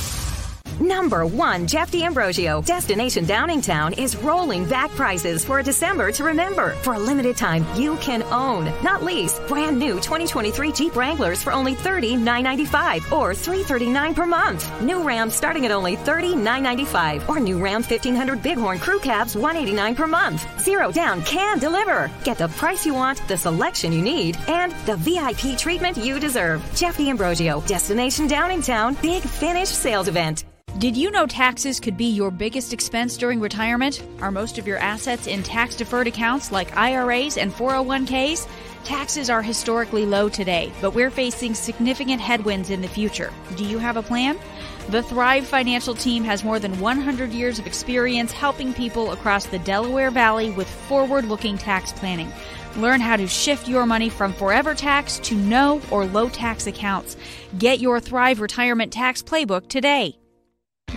Number one, Jeff D'Ambrosio. Destination Downingtown is rolling back prices for a December to remember. For a limited time, you can own, not lease, brand new 2023 Jeep Wranglers for only $30,995 or 339 per month. New Ram starting at only $30,995 or new Ram 1500 Bighorn Crew Cabs 189 per month. Zero down can deliver. Get the price you want, the selection you need, and the VIP treatment you deserve. Jeff D'Ambrosio, Destination Downingtown, Big Finish Sales Event. Did you know taxes could be your biggest expense during retirement? Are most of your assets in tax deferred accounts like IRAs and 401ks? Taxes are historically low today, but we're facing significant headwinds in the future. Do you have a plan? The Thrive Financial Team has more than 100 years of experience helping people across the Delaware Valley with forward looking tax planning. Learn how to shift your money from forever tax to no or low tax accounts. Get your Thrive Retirement Tax Playbook today.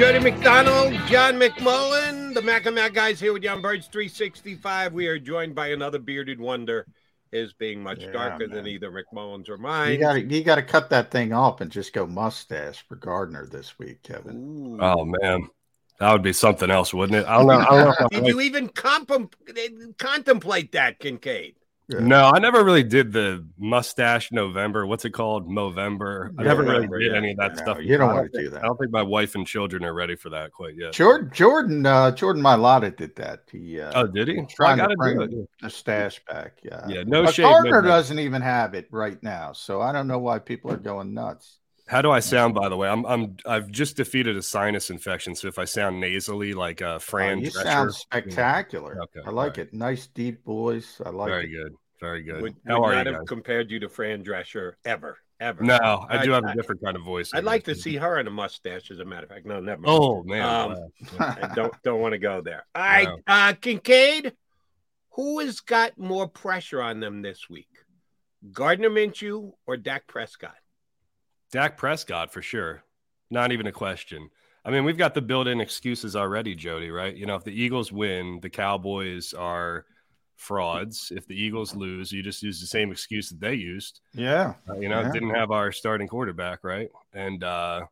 Jody McDonald, John McMullen, the Mac and Mac guys here with you on Birds 365. We are joined by another bearded wonder, his being much Yeah, darker man. than either McMullen's or You mine. got to you got to cut that thing off and just go mustache for Gardner this week, Kevin. Oh man, that would be something else, wouldn't it? I don't know. I don't know Did you even comp- contemplate that, Kinkead? No, I never really did the mustache November. What's it called? Movember. I Yeah, never really November, did yeah. any of that stuff. you don't wanna think- do that. I don't think my wife and children are ready for that quite yet. Jordan Jordan uh, Jordan Mailata did that. He uh, Oh, did he? was trying to bring the stash back. Yeah, Yeah, no But shade, no doesn't even have it right now, so I don't know why people are going nuts. How do I sound? By the way, I'm I'm I've just defeated a sinus infection, so if I sound nasally like uh, Oh, Fran, you Drescher- sound spectacular. Okay, I like it. Nice deep voice. I like Very it. good, very good. Would, How would are not you have guys? compared you to Fran Drescher ever, ever. No, I do have a different kind of voice. I'd like to see her in a mustache, as a matter of fact. No, never. mind. Oh, man, um. I don't don't want to go there. All right, Wow. uh, Kinkead, who has got more pressure on them this week, Gardner Minshew or Dak Prescott? Dak Prescott for sure. Not even a question. I mean, we've got the built-in excuses already, Jody, right? You know, if the Eagles win, the Cowboys are frauds. If the Eagles lose, you just use the same excuse that they used. Yeah. Uh, you know, Yeah. didn't have our starting quarterback, right? And uh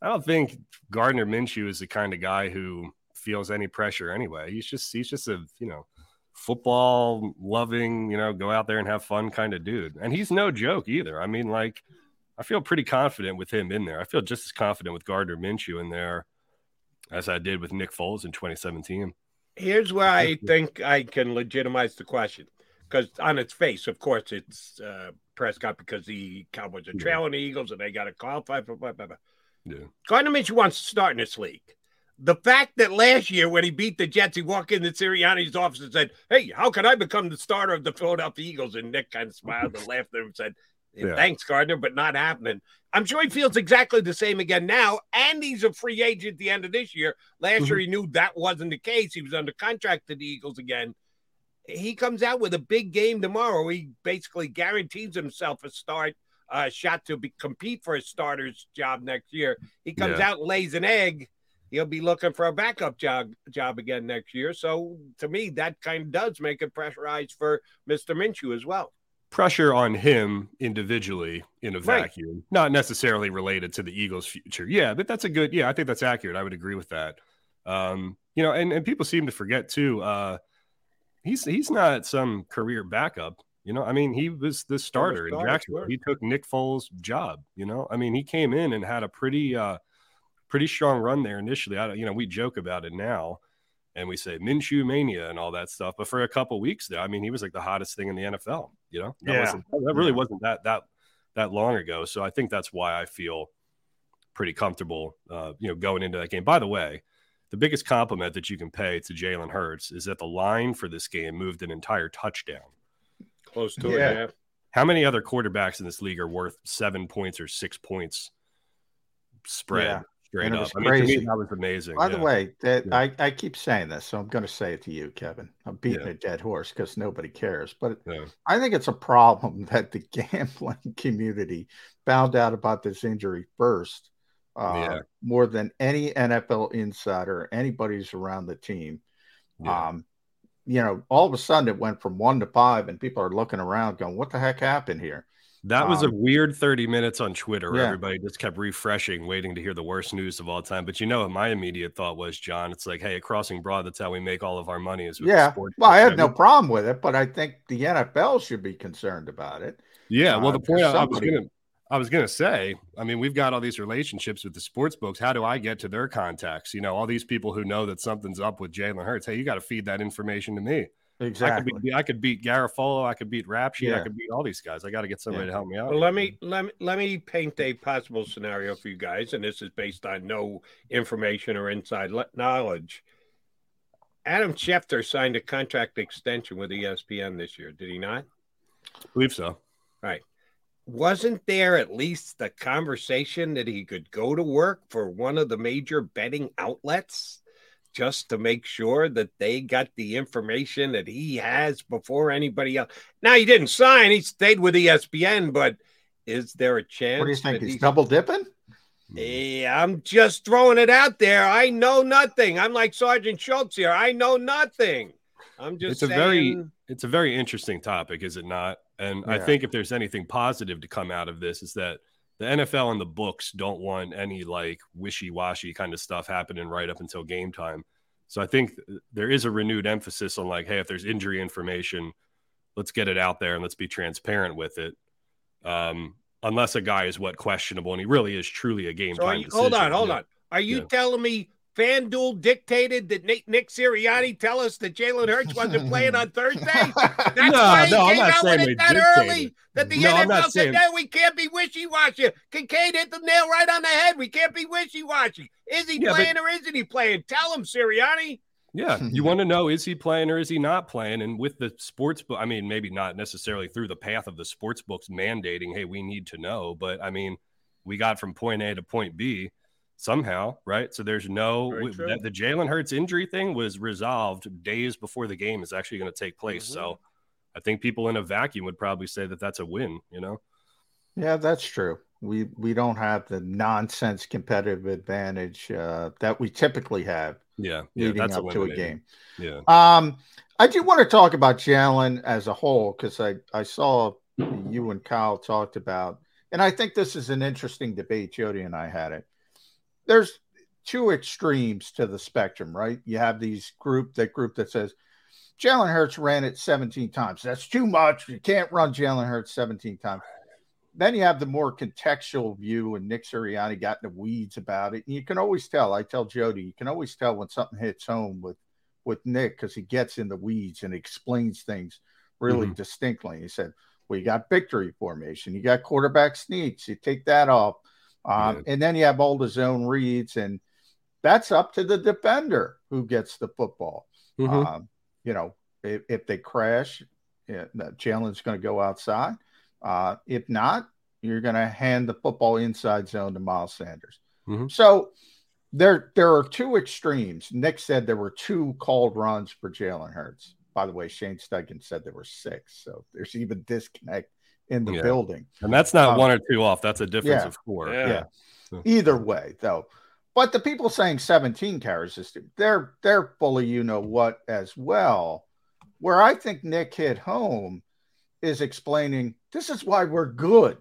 I don't think Gardner Minshew is the kind of guy who feels any pressure anyway. He's just he's just a, you know, football loving, you know, go out there and have fun kind of dude. And he's no joke either. I mean, like I feel pretty confident with him in there. I feel just as confident with Gardner Minshew in there as I did with Nick Foles in 2017. Here's where I think I can legitimize the question because on its face, of course, it's uh, Prescott because the Cowboys are trailing the Eagles and they got to qualify for blah, blah, blah. Yeah. Gardner Minshew wants to start in this league. The fact that last year when he beat the Jets, he walked into Sirianni's office and said, "Hey, how can I become the starter of the Philadelphia Eagles?" And Nick kind of smiled and laughed at him and said, Yeah. "Thanks, Gardner, but not happening." I'm sure he feels exactly the same again now, and he's a free agent at the end of this year. Last year, he knew that wasn't the case. He was under contract to the Eagles again. He comes out with a big game tomorrow. He basically guarantees himself a start, uh, shot to be, compete for a starter's job next year. He comes Yeah. out and lays an egg. He'll be looking for a backup job job again next year. So to me, that kind of does make it pressurized for Mr. Minshew as well. Pressure on him individually in a Right. vacuum, not necessarily related to the Eagles' future. Yeah, but that's a good. Yeah, I think that's accurate. I would agree with that. Um, you know, and, and people seem to forget too. Uh, he's he's not some career backup. You know, I mean, he was the starter in Jacksonville. He took Nick Foles' job. You know, I mean, he came in and had a pretty uh, pretty strong run there initially. I don't, you know, we joke about it now, and we say Minshew mania and all that stuff. But for a couple weeks there, I mean, he was like the hottest thing in the NFL. You know, that Yeah. wasn't that really Yeah. wasn't that that that long ago. So I think that's why I feel pretty comfortable, uh, you know, going into that game. By the way, the biggest compliment that you can pay to Jalen Hurts is that the line for this game moved an entire touchdown. Close to Yeah. it. Yeah. How many other quarterbacks in this league are worth seven points or six points spread Yeah. Straight it up? was I mean, to me, crazy. that was amazing. By the way, that Yeah. I, I keep saying this, so I'm going to say it to you, Kevin. I'm beating Yeah. a dead horse because nobody cares. But Yeah. I think it's a problem that the gambling community found out about this injury first, uh, Yeah. more than any NFL insider, anybody's around the team. Yeah. Um, you know, all of a sudden it went from one to five, and people are looking around going, "What the heck happened here?" That was a Um, weird 30 minutes on Twitter Yeah. everybody just kept refreshing, waiting to hear the worst news of all time. But you know what my immediate thought was, John? It's like, hey, at Crossing Broad, that's how we make all of our money is with Yeah. sports Well, I have no problem with it, but I think the NFL should be concerned about it. Yeah, well, Uh, the point I was gonna I was gonna say, I mean, we've got all these relationships with the sports books. How do I get to their contacts? You know, all these people who know that something's up with Jalen Hurts. Hey, you got to feed that information to me. I Exactly. could, be, I could beat Garafolo. I could beat Rap Sheet. I could beat all these guys. I got to get somebody Yeah. to help me out. Well, let me let me let me paint a possible scenario for you guys, and this is based on no information or inside knowledge. Adam Schefter signed a contract extension with ESPN this year, did he not? believe so. Right. Wasn't there at least the conversation that he could go to work for one of the major betting outlets just to make sure that they got the information that he has before anybody else? Now, he didn't sign, he stayed with ESPN, but is there a chance? What do you think? that He's he's- double dipping? Yeah, I'm just throwing it out there. I know nothing. I'm like Sergeant Schultz here. I know nothing. I'm just it's a very it's a very interesting topic is it not and i think if there's anything positive to come out of this is that the nfl and the books don't want any like wishy-washy kind of stuff happening right up until game time so i think th- there is a renewed emphasis on like hey if there's injury information let's get it out there and let's be transparent with it um unless a guy is what questionable and he really is truly a game So time you, hold on, hold Yeah. on. Are you Yeah. telling me FanDuel dictated that Nick, Nick Sirianni tell us that Jalen Hurts wasn't playing on Thursday? That's No, why he no, I'm came not out saying with it that dictated early. That the No, NFL said, no, we can't be wishy-washy. Kinkead hit the nail right on the head. We can't be wishy-washy. Is he Yeah, but- playing or isn't he playing? Tell him, Sirianni. Yeah, you want to know is he playing or is he not playing? And with the sports book, I mean, maybe not necessarily through the path of the sports books mandating, hey, we need to know, but I mean, we got from point A to point B somehow, right? So there's no Very that the Jalen Hurts injury thing was resolved days before the game is actually going to take place. Mm-hmm. So I think people in a vacuum would probably say that that's a win. You know, Yeah, that's true. We we don't have the nonsense competitive advantage uh, that we typically have yeah, yeah, leading that's up to a game. Yeah, Um, I do want to talk about Jalen as a whole because I I saw you and Kyle talked about, and I think this is an interesting debate. Jody and I had it. There's two extremes to the spectrum, right? You have these group that group that says Jalen Hurts ran it 17 times. That's too much. You can't run Jalen Hurts 17 times. then you have the more contextual view, and Nick Sirianni got in the weeds about it. And you can always tell. I tell Jody, you can always tell when something hits home with with Nick because he gets in the weeds and explains things really mm-hmm. distinctly. He said, "Well, you got victory formation, you got quarterback sneaks. You take that off, um, yeah. and then you have all the zone reads, and that's up to the defender who gets the football. Mm-hmm. Um, you know, if, if they crash, yeah, Jalen's going to go outside." Uh, if not, you're going to hand the football inside zone to Miles Sanders. Mm-hmm. So there, there are two extremes. Nick said there were two called runs for Jalen Hurts. By the way, Shane Steichen said there were six. So there's even disconnect in the yeah. building. And that's not um, one or two off. That's a difference yeah, of four. Yeah. yeah. Either way, though. But the people saying 17 carries is they're they're fully you know what as well. Where I think Nick hit home is explaining this is why we're good.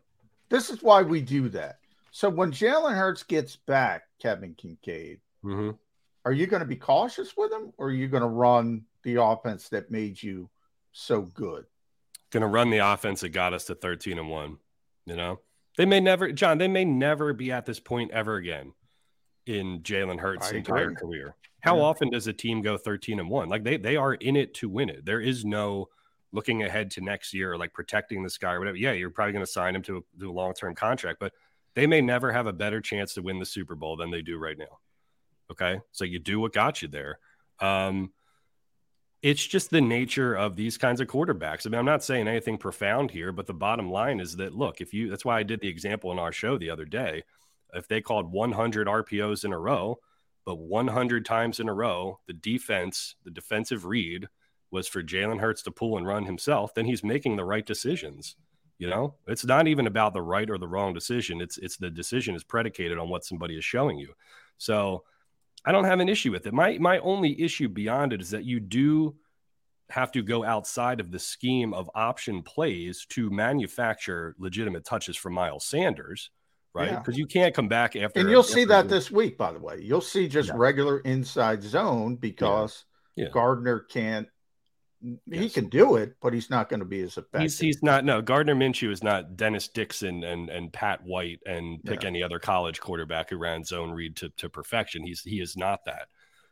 This is why we do that. So when Jalen Hurts gets back, Kevin Kinkead, mm-hmm. are you going to be cautious with him or are you going to run the offense that made you so good? Going to run the offense that got us to 13 and 1. You know, they may never, John, they may never be at this point ever again in Jalen Hurts' entire career. How yeah. often does a team go 13 and 1? Like they they are in it to win it. There is no looking ahead to next year, like protecting this guy or whatever, yeah, you're probably going to sign him to a, to a long term contract, but they may never have a better chance to win the Super Bowl than they do right now. Okay. So you do what got you there. Um, it's just the nature of these kinds of quarterbacks. I mean, I'm not saying anything profound here, but the bottom line is that look, if you that's why I did the example in our show the other day. If they called 100 RPOs in a row, but 100 times in a row, the defense, the defensive read was for Jalen Hurts to pull and run himself, then he's making the right decisions. You know, it's not even about the right or the wrong decision. It's it's the decision is predicated on what somebody is showing you. So I don't have an issue with it. My my only issue beyond it is that you do have to go outside of the scheme of option plays to manufacture legitimate touches for Miles Sanders, right? Because yeah. you can't come back after. And you'll see that this week, by the way. You'll see just yeah. regular inside zone because yeah. Gardner can't he can do it, but he's not going to be as effective. He's, he's not. No, Gardner Minshew is not Dennis Dixon and and Pat White and pick yeah. any other college quarterback who ran zone read to, to perfection. He's he is not that,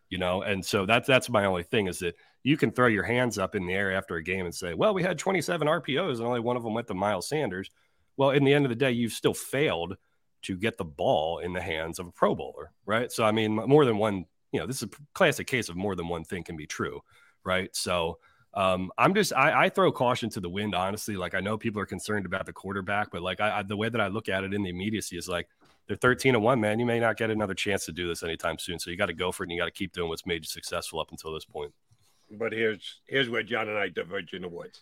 you know. And so that's that's my only thing is that you can throw your hands up in the air after a game and say, well, we had 27 RPOs and only one of them went to Miles Sanders. Well, in the end of the day, you've still failed to get the ball in the hands of a Pro Bowler, right? So I mean, more than one. You know, this is a classic case of more than one thing can be true, right? So um, I'm just I, I, throw caution to the wind, honestly. Like I know people are concerned about the quarterback, but like I, I, the way that I look at it in the immediacy is like they're 13 to one, man. You may not get another chance to do this anytime soon. So you got to go for it and you got to keep doing what's made you successful up until this point. But here's here's where John and I diverge in the woods.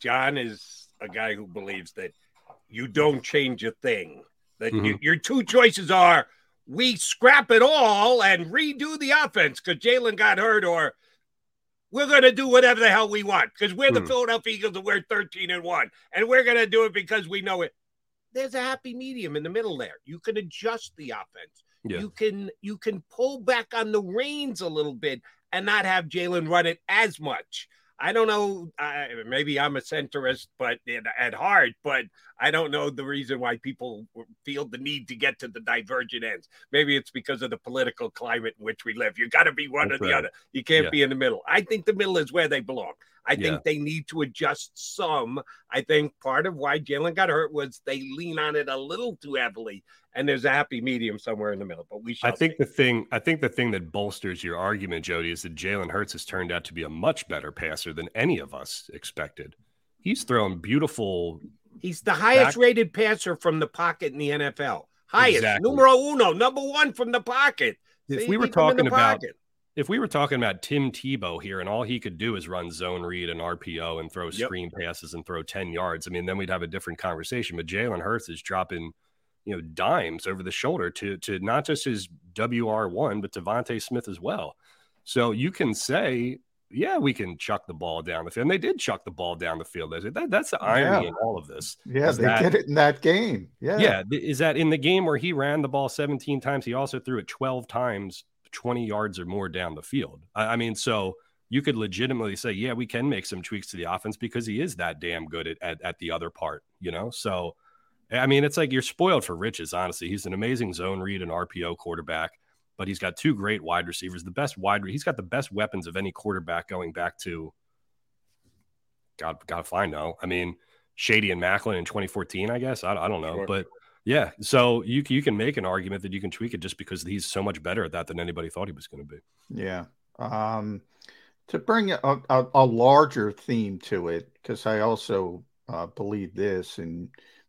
John is a guy who believes that you don't change a thing. That mm-hmm. you, your two choices are we scrap it all and redo the offense because Jalen got hurt, or we're going to do whatever the hell we want because we're the hmm. Philadelphia Eagles and we're 13 and 1. And we're going to do it because we know it. There's a happy medium in the middle there. You can adjust the offense. Yeah. You can you can pull back on the reins a little bit and not have Jalen run it as much. I don't know. Uh, maybe I'm a centrist, but at heart, but I don't know the reason why people feel the need to get to the divergent ends. Maybe it's because of the political climate in which we live. You got to be one That's or the other. You can't yeah. be in the middle. I think the middle is where they belong. I think yeah. they need to adjust some. I think part of why Jalen got hurt was they lean on it a little too heavily, and there's a happy medium somewhere in the middle. But we, should I think see. the thing, I think the thing that bolsters your argument, Jody, is that Jalen Hurts has turned out to be a much better passer than any of us expected. He's thrown beautiful. He's the highest back... rated passer from the pocket in the NFL. Highest, exactly. numero uno, number one from the pocket. If we were talking about pocket if we were talking about Tim Tebow here and all he could do is run zone read and RPO and throw yep. screen passes and throw 10 yards, I mean, then we'd have a different conversation. But Jalen Hurts is dropping, you know, dimes over the shoulder to to not just his WR1, but DeVonta Smith as well. So you can say, yeah, we can chuck the ball down the field. And they did chuck the ball down the field. That, that's the irony yeah. in all of this. Yeah, they that, did it in that game. Yeah. Yeah. Is that in the game where he ran the ball 17 times, he also threw it 12 times 20 yards or more down the field. I, I, mean, so you could legitimately say, yeah, we can make some tweaks to the offense because he is that damn good at, at, at the other part, you know? So I mean, it's like you're spoiled for riches, honestly. He's an amazing zone read and RPO quarterback, but he's got two great wide receivers. The best wide, he's got the best weapons of any quarterback going back to, God, God, if I know. I mean, Shady and Maclin in 2014, I guess. I, I don't know. Sure. But yeah, so you, you can make an argument that you can tweak it just because he's so much better at that than anybody thought he was going to be. Yeah. Um, to bring a, a, a larger theme to it, because I also uh, believe this, and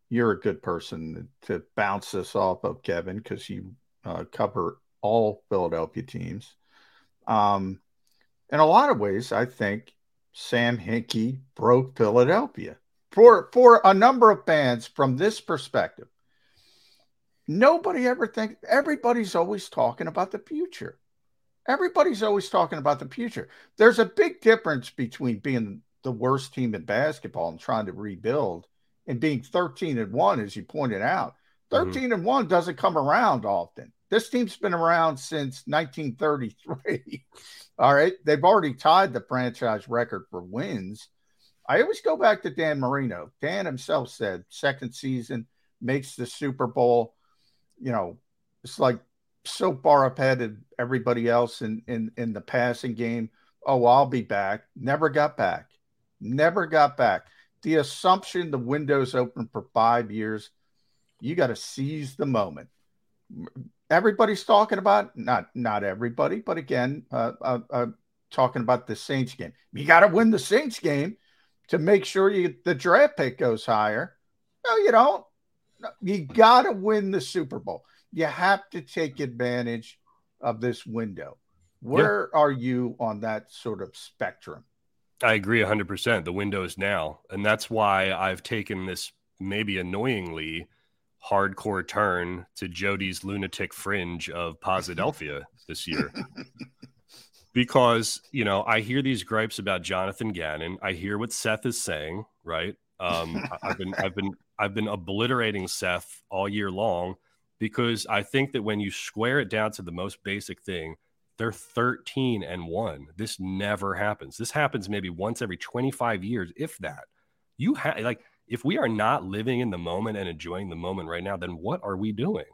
you're a good person to bounce this off of, Kevin, because you uh, cover all Philadelphia teams. Um, in a lot of ways, I think Sam Hinkie broke Philadelphia for for a number of fans from this perspective. Nobody ever thinks, everybody's always talking about the future. Everybody's always talking about the future. There's a big difference between being the worst team in basketball and trying to rebuild and being 13 and 1 as you pointed out. Mm-hmm. 13 mm-hmm. and 1 doesn't come around often. This team's been around since 1933. All right, they've already tied the franchise record for wins. I always go back to Dan Marino. Dan himself said second season makes the Super Bowl. You know, it's like so far ahead of everybody else in in in the passing game. Oh, I'll be back. Never got back. Never got back. The assumption the window's open for five years, you got to seize the moment. Everybody's talking about not not everybody, but again, uh, uh, uh, talking about the Saints game. You got to win the Saints game to make sure you the draft pick goes higher. No, you don't. You got to win the Super Bowl. You have to take advantage of this window. Where yeah. are you on that sort of spectrum? I agree 100%. The window is now. And that's why I've taken this maybe annoyingly hardcore turn to Jody's lunatic fringe of Posidelphia this year. because, you know, I hear these gripes about Jonathan Gannon. I hear what Seth is saying, right? Um, I've been I've been I've been obliterating Seth all year long because I think that when you square it down to the most basic thing, they're 13 and 1. This never happens. This happens maybe once every 25 years, if that. You have like if we are not living in the moment and enjoying the moment right now, then what are we doing?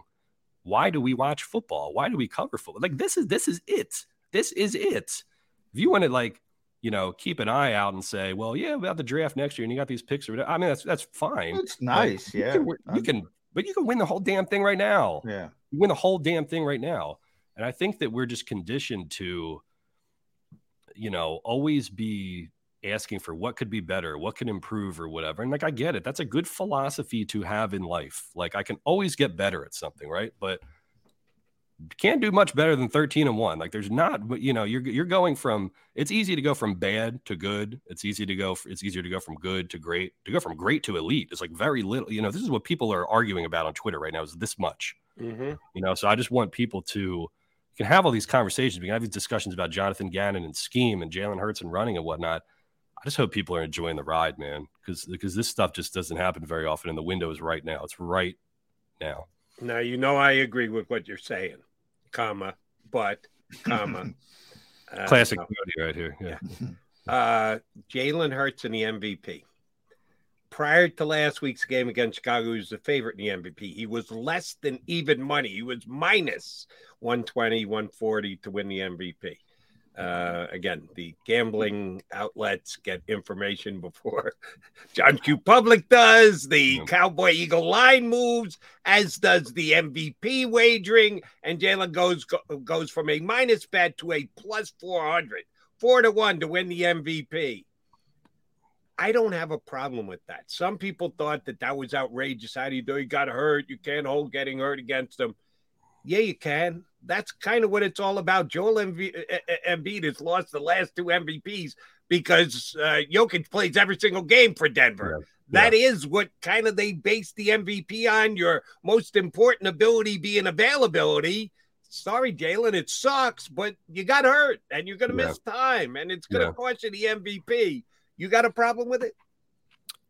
Why do we watch football? Why do we cover football? Like this is this is it. This is it. If you want to like, you know, keep an eye out and say, well, yeah, about the draft next year and you got these picks or I mean that's that's fine. It's nice, yeah. You can, you can but you can win the whole damn thing right now. Yeah. You win the whole damn thing right now. And I think that we're just conditioned to, you know, always be asking for what could be better, what can improve, or whatever. And like, I get it. That's a good philosophy to have in life. Like, I can always get better at something, right? But can't do much better than 13 and 1 like there's not you know you're you're going from it's easy to go from bad to good it's easy to go it's easier to go from good to great to go from great to elite it's like very little you know this is what people are arguing about on twitter right now is this much mm-hmm. you know so i just want people to you can have all these conversations. We can have these discussions about Jonathan Gannon and scheme and Jalen Hurts and running and whatnot. I just hope people are enjoying the ride, man, because because this stuff just doesn't happen very often. And the window is right now. It's right now. Now you know I agree with what you're saying, comma, but comma. uh, Classic no. right here. Yeah. Uh, Jalen Hurts and the MVP prior to last week's game against Chicago, he was the favorite in the MVP. He was less than even money. He was minus 120, 140 to win the MVP. Uh, again, the gambling outlets get information before John Q. Public does. The Cowboy Eagle line moves, as does the MVP wagering. And Jalen goes goes from a minus bet to a plus 400, four to one to win the MVP. I don't have a problem with that. Some people thought that that was outrageous. How do you do? You got hurt. You can't hold getting hurt against them. Yeah, you can. That's kind of what it's all about. Joel Embiid, Embiid has lost the last two MVPs because uh, Jokic plays every single game for Denver. Yeah. That yeah. is what kind of they base the MVP on. Your most important ability being availability. Sorry, Jalen, it sucks, but you got hurt and you're going to yeah. miss time and it's going to cost you the MVP. You got a problem with it?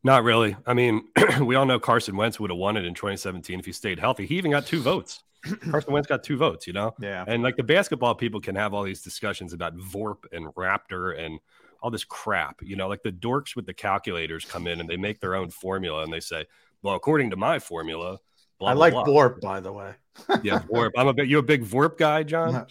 Not really. I mean, we all know Carson Wentz would have won it in 2017 if he stayed healthy. He even got two votes. Carson Wentz got two votes, you know? Yeah. And like the basketball people can have all these discussions about VORP and Raptor and all this crap, you know, like the dorks with the calculators come in and they make their own formula and they say, well, according to my formula, blah, I like blah, Vorp, by the way. yeah, Vorp. I'm a bit. You a big Vorp guy, John? Uh,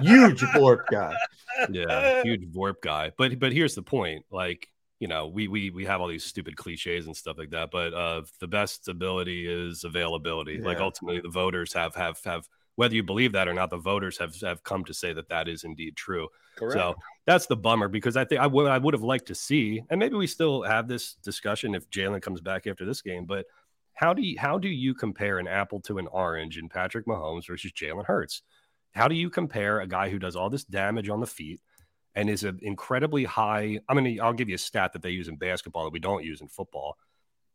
huge Vorp guy. Yeah, huge Vorp guy. But but here's the point. Like you know, we we we have all these stupid cliches and stuff like that. But uh, the best ability is availability. Yeah. Like ultimately, the voters have have have whether you believe that or not, the voters have have come to say that that is indeed true. Correct. So that's the bummer because I think I would I would have liked to see, and maybe we still have this discussion if Jalen comes back after this game, but how do you how do you compare an apple to an orange in Patrick Mahomes versus Jalen Hurts? How do you compare a guy who does all this damage on the feet and is an incredibly high? I'm gonna I'll give you a stat that they use in basketball that we don't use in football,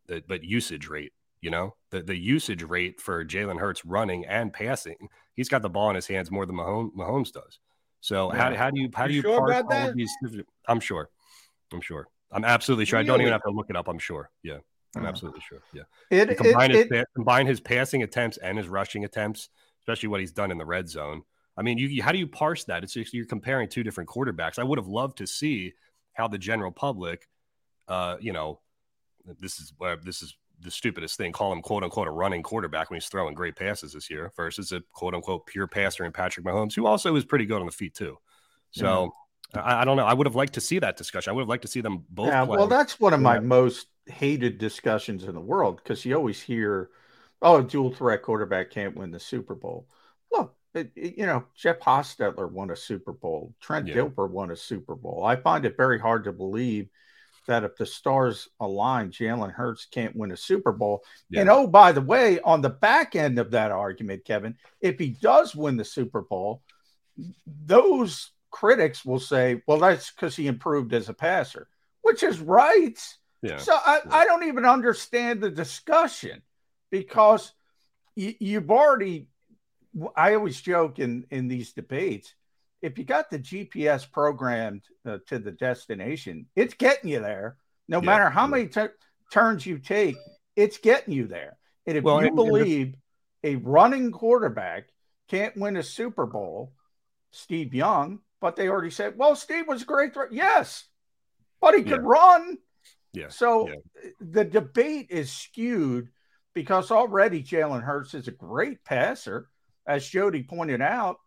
that, but usage rate. You know the the usage rate for Jalen Hurts running and passing. He's got the ball in his hands more than Mahomes, Mahomes does. So yeah. how, how do you how do you, you sure about that? These, I'm sure. I'm sure. I'm absolutely sure. Really? I don't even have to look it up. I'm sure. Yeah. I'm oh. absolutely sure. Yeah. It, combine, it, his, it, combine his passing attempts and his rushing attempts, especially what he's done in the red zone. I mean, you, you how do you parse that? It's just, you're comparing two different quarterbacks. I would have loved to see how the general public, uh, you know, this is where this is the stupidest thing. Call him quote unquote a running quarterback when he's throwing great passes this year versus a quote unquote pure passer in Patrick Mahomes, who also is pretty good on the feet too. So. I, I, don't know. I would have liked to see that discussion. I would have liked to see them both. Yeah, well, that's one of my most hated discussions in the world because you always hear, "Oh, a dual threat quarterback can't win the Super Bowl." Look, it, it, you know, Jeff Hostetler won a Super Bowl. Trent yeah. Dilfer won a Super Bowl. I find it very hard to believe that if the stars align, Jalen Hurts can't win a Super Bowl. Yeah. And oh, by the way, on the back end of that argument, Kevin, if he does win the Super Bowl, those critics will say, well, that's because he improved as a passer, which is right. Yeah. So I, yeah. I don't even understand the discussion because you, you've already, I always joke in, in these debates, if you got the GPS programmed uh, to the destination, it's getting you there. No yeah. matter how many t- turns you take, it's getting you there. And if well, you and, believe and the- a running quarterback can't win a Super Bowl, Steve Young, but they already said, well, Steve was great. Th-. Yes, but he could yeah. run. Yeah. So yeah. the debate is skewed because already Jalen Hurts is a great passer. As Jody pointed out,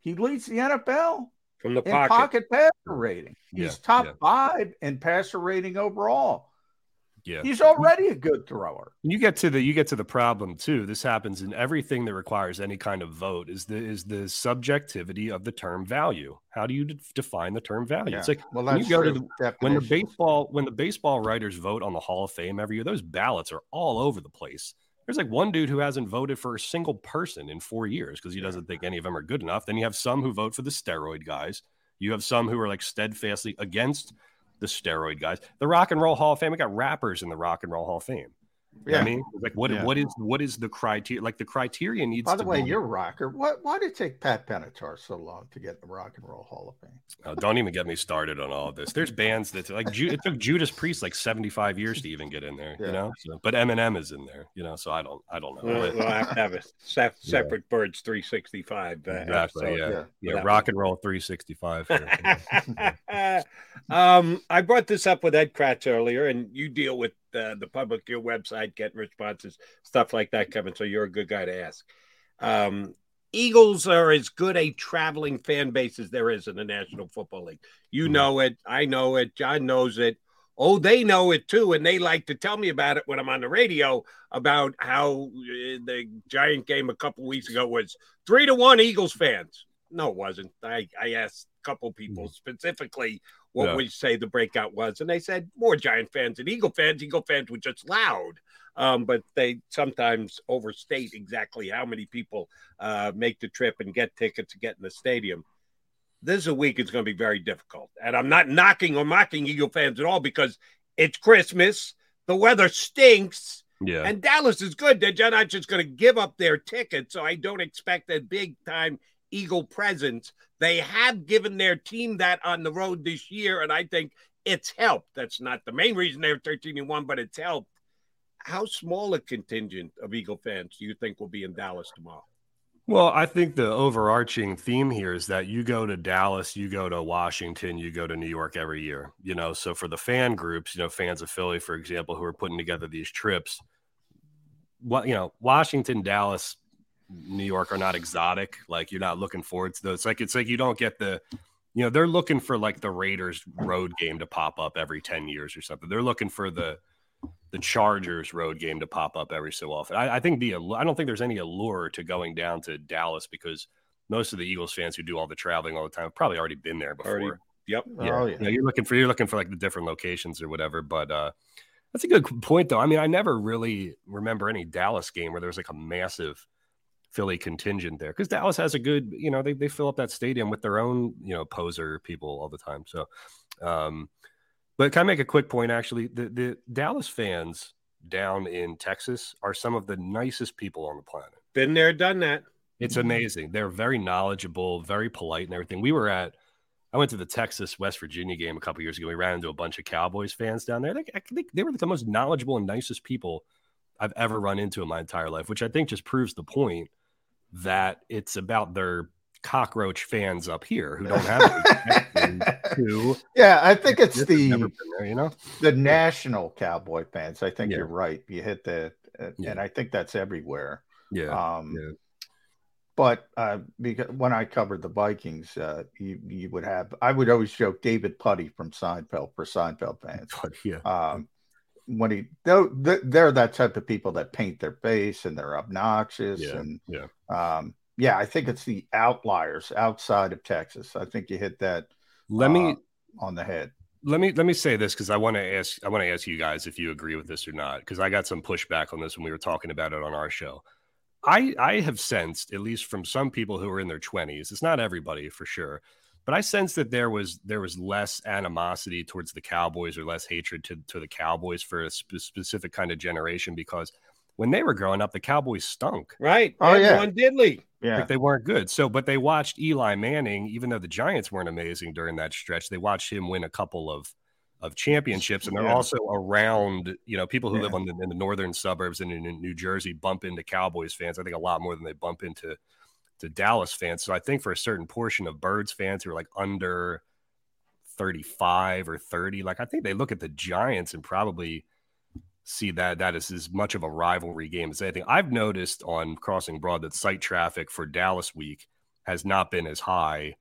he leads the NFL from the in pocket, pocket passer rating. He's yeah. top yeah. five in passer rating overall. Yeah. He's already a good thrower. You get to the you get to the problem too. This happens in everything that requires any kind of vote is the is the subjectivity of the term value. How do you de- define the term value? Yeah. It's like well, when you go true. to the, when the baseball when the baseball writers vote on the Hall of Fame every year, those ballots are all over the place. There's like one dude who hasn't voted for a single person in four years because he doesn't think any of them are good enough. Then you have some who vote for the steroid guys. You have some who are like steadfastly against the steroid guys. The Rock and Roll Hall of Fame, we got rappers in the Rock and Roll Hall of Fame. Yeah. I mean, like what yeah. what is what is the criteria? Like the criteria needs. By the way, be... you're a rocker. What? Why did it take Pat Benatar so long to get the Rock and Roll Hall of Fame? Oh, don't even get me started on all of this. There's bands that like it took Judas Priest like 75 years to even get in there. Yeah. You know, so, but Eminem is in there. You know, so I don't I don't know. We'll, we'll have to have a se- separate birds 365. Uh, exactly. Yeah. Yeah. Rock and Roll 365. um, I brought this up with Ed Kracz earlier, and you deal with uh, the public, your website, getting responses, stuff like that, Kevin. So you're a good guy to ask. Um, Eagles are as good a traveling fan base as there is in the National Football League. You mm-hmm. know it. I know it. John knows it. Oh, they know it too. And they like to tell me about it when I'm on the radio about how uh, the Giant game a couple weeks ago was three to one Eagles fans. No, it wasn't. I, I asked a couple people mm-hmm. specifically what yeah. would you say the breakout was? And they said more Giant fans than Eagle fans. Eagle fans were just loud, um, but they sometimes overstate exactly how many people uh, make the trip and get tickets to get in the stadium. This is a week it's going to be very difficult. And I'm not knocking or mocking Eagle fans at all because it's Christmas. The weather stinks. Yeah. And Dallas is good. They're not just going to give up their tickets. So I don't expect a big time Eagle presence. They have given their team that on the road this year, and I think it's helped. That's not the main reason they're 13 and 1, but it's helped. How small a contingent of Eagle fans do you think will be in Dallas tomorrow? Well, I think the overarching theme here is that you go to Dallas, you go to Washington, you go to New York every year. You know, so for the fan groups, you know, fans of Philly, for example, who are putting together these trips, what you know, Washington, Dallas, New York are not exotic. Like you're not looking forward to those. It's like it's like you don't get the, you know, they're looking for like the Raiders road game to pop up every ten years or something. They're looking for the the Chargers road game to pop up every so often. I, I think the I don't think there's any allure to going down to Dallas because most of the Eagles fans who do all the traveling all the time have probably already been there before. Already- Yep. Yeah. Oh, yeah. You know, you're looking for you're looking for like the different locations or whatever. But uh that's a good point though. I mean, I never really remember any Dallas game where there was like a massive Philly contingent there because Dallas has a good, you know, they, they fill up that stadium with their own, you know, poser people all the time. So, um, but can I make a quick point? Actually, the, the Dallas fans down in Texas are some of the nicest people on the planet. Been there, done that. It's amazing. They're very knowledgeable, very polite, and everything. We were at, I went to the Texas West Virginia game a couple years ago. We ran into a bunch of Cowboys fans down there. They, I think they were the most knowledgeable and nicest people I've ever run into in my entire life, which I think just proves the point that it's about their cockroach fans up here who don't have to. Yeah, I think it's They've the there, you know. the national cowboy fans. I think Yeah. you're right. You hit the, uh, Yeah. and I think that's everywhere. Yeah, Um, yeah. But uh, because when I covered the Vikings, uh, you you would have I would always joke David Putty from Seinfeld for Seinfeld fans. But yeah, Um, when he they're, they're that type of people that paint their face and they're obnoxious yeah, and yeah. um, yeah, I think it's the outliers outside of Texas. I think you hit that Let me uh, on the head. let me let me say this because I want to ask I want to ask you guys if you agree with this or not because I got some pushback on this when we were talking about it on our show. I I have sensed at least from some people who are in their twenties. It's not everybody for sure, but I sense that there was there was less animosity towards the Cowboys or less hatred to to the Cowboys for a spe- specific kind of generation because when they were growing up, the Cowboys stunk. Right. Oh, yeah. Everyone diddly. Yeah, Like they weren't good. So, but they watched Eli Manning, even though the Giants weren't amazing during that stretch, they watched him win a couple of of championships, and they're Yeah. also around. You know, people who live on the, in the northern suburbs and in, in New Jersey bump into Cowboys fans. I think a lot more than they bump into to Dallas fans. So, I think for a certain portion of Birds fans who are like under thirty five or thirty, like I think they look at the Giants and probably see that that is as much of a rivalry game as anything. I've noticed on Crossing Broad that site traffic for Dallas week has not been as high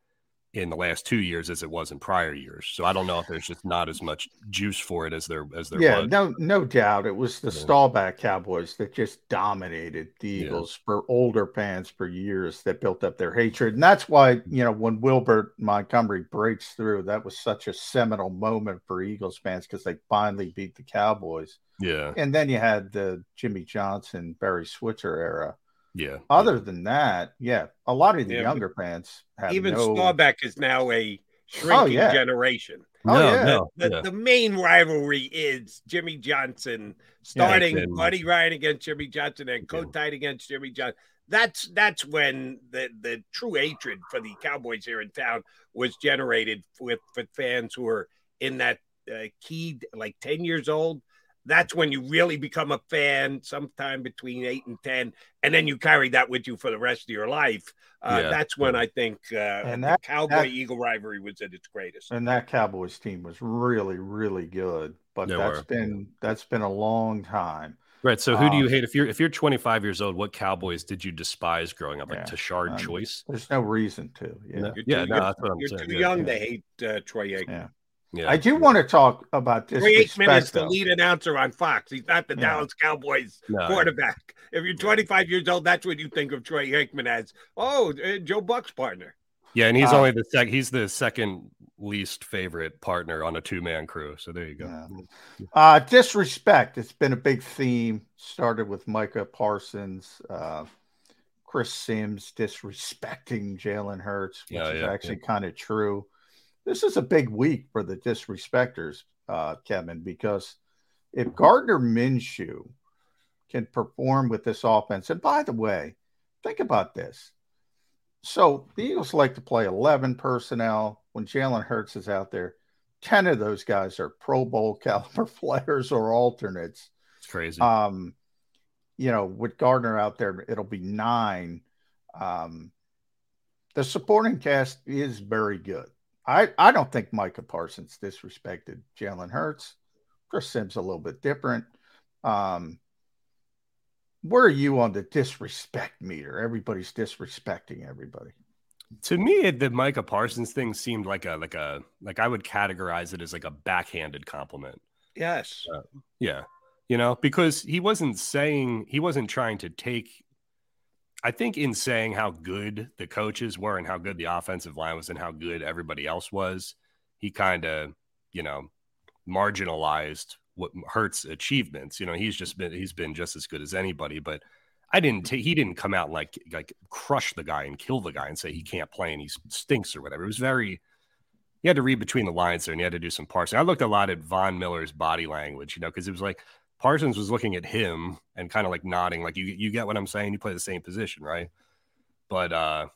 in the last two years as it was in prior years. So I don't know if there's just not as much juice for it as there as there yeah, was. no, no doubt. It was the Yeah. Staubach Cowboys that just dominated the Yeah. Eagles for older fans for years that built up their hatred. And that's why, you know, when Wilbert Montgomery breaks through, that was such a seminal moment for Eagles fans because they finally beat the Cowboys. Yeah, And then you had the Jimmy Johnson, Barry Switzer era. Yeah. Other than that, yeah, a lot of the Yeah, younger fans have Even no. Staubach is now a shrinking yeah. generation. Oh, no, yeah. no, The, yeah. the main rivalry is Jimmy Johnson starting and- Buddy Ryan against Jimmy Johnson and Yeah. Kotite against Jimmy Johnson. That's that's when the, the true hatred for the Cowboys here in town was generated with, with fans who were in that uh, key like 10 years old. That's when you really become a fan sometime between eight and 10. And then you carry that with you for the rest of your life. Uh, Yeah. That's when I think uh, And the that- Cowboy that- Eagle rivalry was at its greatest. and that Cowboys team was really, really good. But They that's were. been that's been a long time. Right. So who do you Um, hate if you're if you're 25 years old? What Cowboys did you despise growing up? Like Yeah, Tashard um, Choice? There's no reason to. Yeah. No. You're Yeah, too, no, you're- that's what I'm you're saying. too yeah. young yeah. to hate uh, Troy Aikman. Yeah. Yeah. I do want to talk about this. Troy Aikman is the lead announcer on Fox. He's not the Yeah. Dallas Cowboys No. quarterback. If you're 25 years old, that's what you think of Troy Aikman as. Oh, uh, Joe Buck's partner. Yeah, and he's Uh, only the sec. He's the second least favorite partner on a two man crew. So there you go. Yeah. Uh, disrespect. It's been a big theme. Started with Micah Parsons, uh, Chris Sims disrespecting Jalen Hurts, which Yeah, is yeah, actually kind of true. This is a big week for the disrespecters, uh, Kevin, because if Gardner Minshew can perform with this offense, and by the way, think about this. So the Eagles like to play 11 personnel when Jalen Hurts is out there. 10 of those guys are Pro Bowl caliber players or alternates. It's crazy. Um, you know, with Gardner out there, it'll be nine. Um, the supporting cast is very good. I, I don't think Micah Parsons disrespected Jalen Hurts. Chris Sims a little bit different. Um, where are you on the disrespect meter? Everybody's disrespecting everybody. To me, the Micah Parsons thing seemed like a like a like I would categorize it as like a backhanded compliment. Yes. Uh, yeah. You know, because he wasn't saying he wasn't trying to take I think in saying how good the coaches were and how good the offensive line was and how good everybody else was, he kind of, you know, marginalized what Hurts achievements. You know, he's just been he's been just as good as anybody, but I didn't take he didn't come out like like crush the guy and kill the guy and say he can't play and he stinks or whatever. It was very you had to read between the lines there and you had to do some parsing. I looked a lot at Von Miller's body language, you know, because it was like Parsons was looking at him and kind of like nodding, like you you get what I'm saying. You play the same position, right? But uh,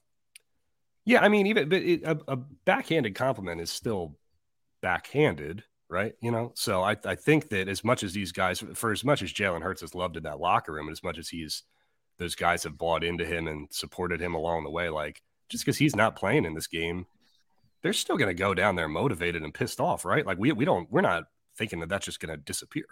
yeah, I mean, even but it, a, a backhanded compliment is still backhanded, right? You know, so I I think that as much as these guys, for as much as Jalen Hurts is loved in that locker room, and as much as he's those guys have bought into him and supported him along the way, like just because he's not playing in this game, they're still going to go down there motivated and pissed off, right? Like we we don't we're not thinking that that's just going to disappear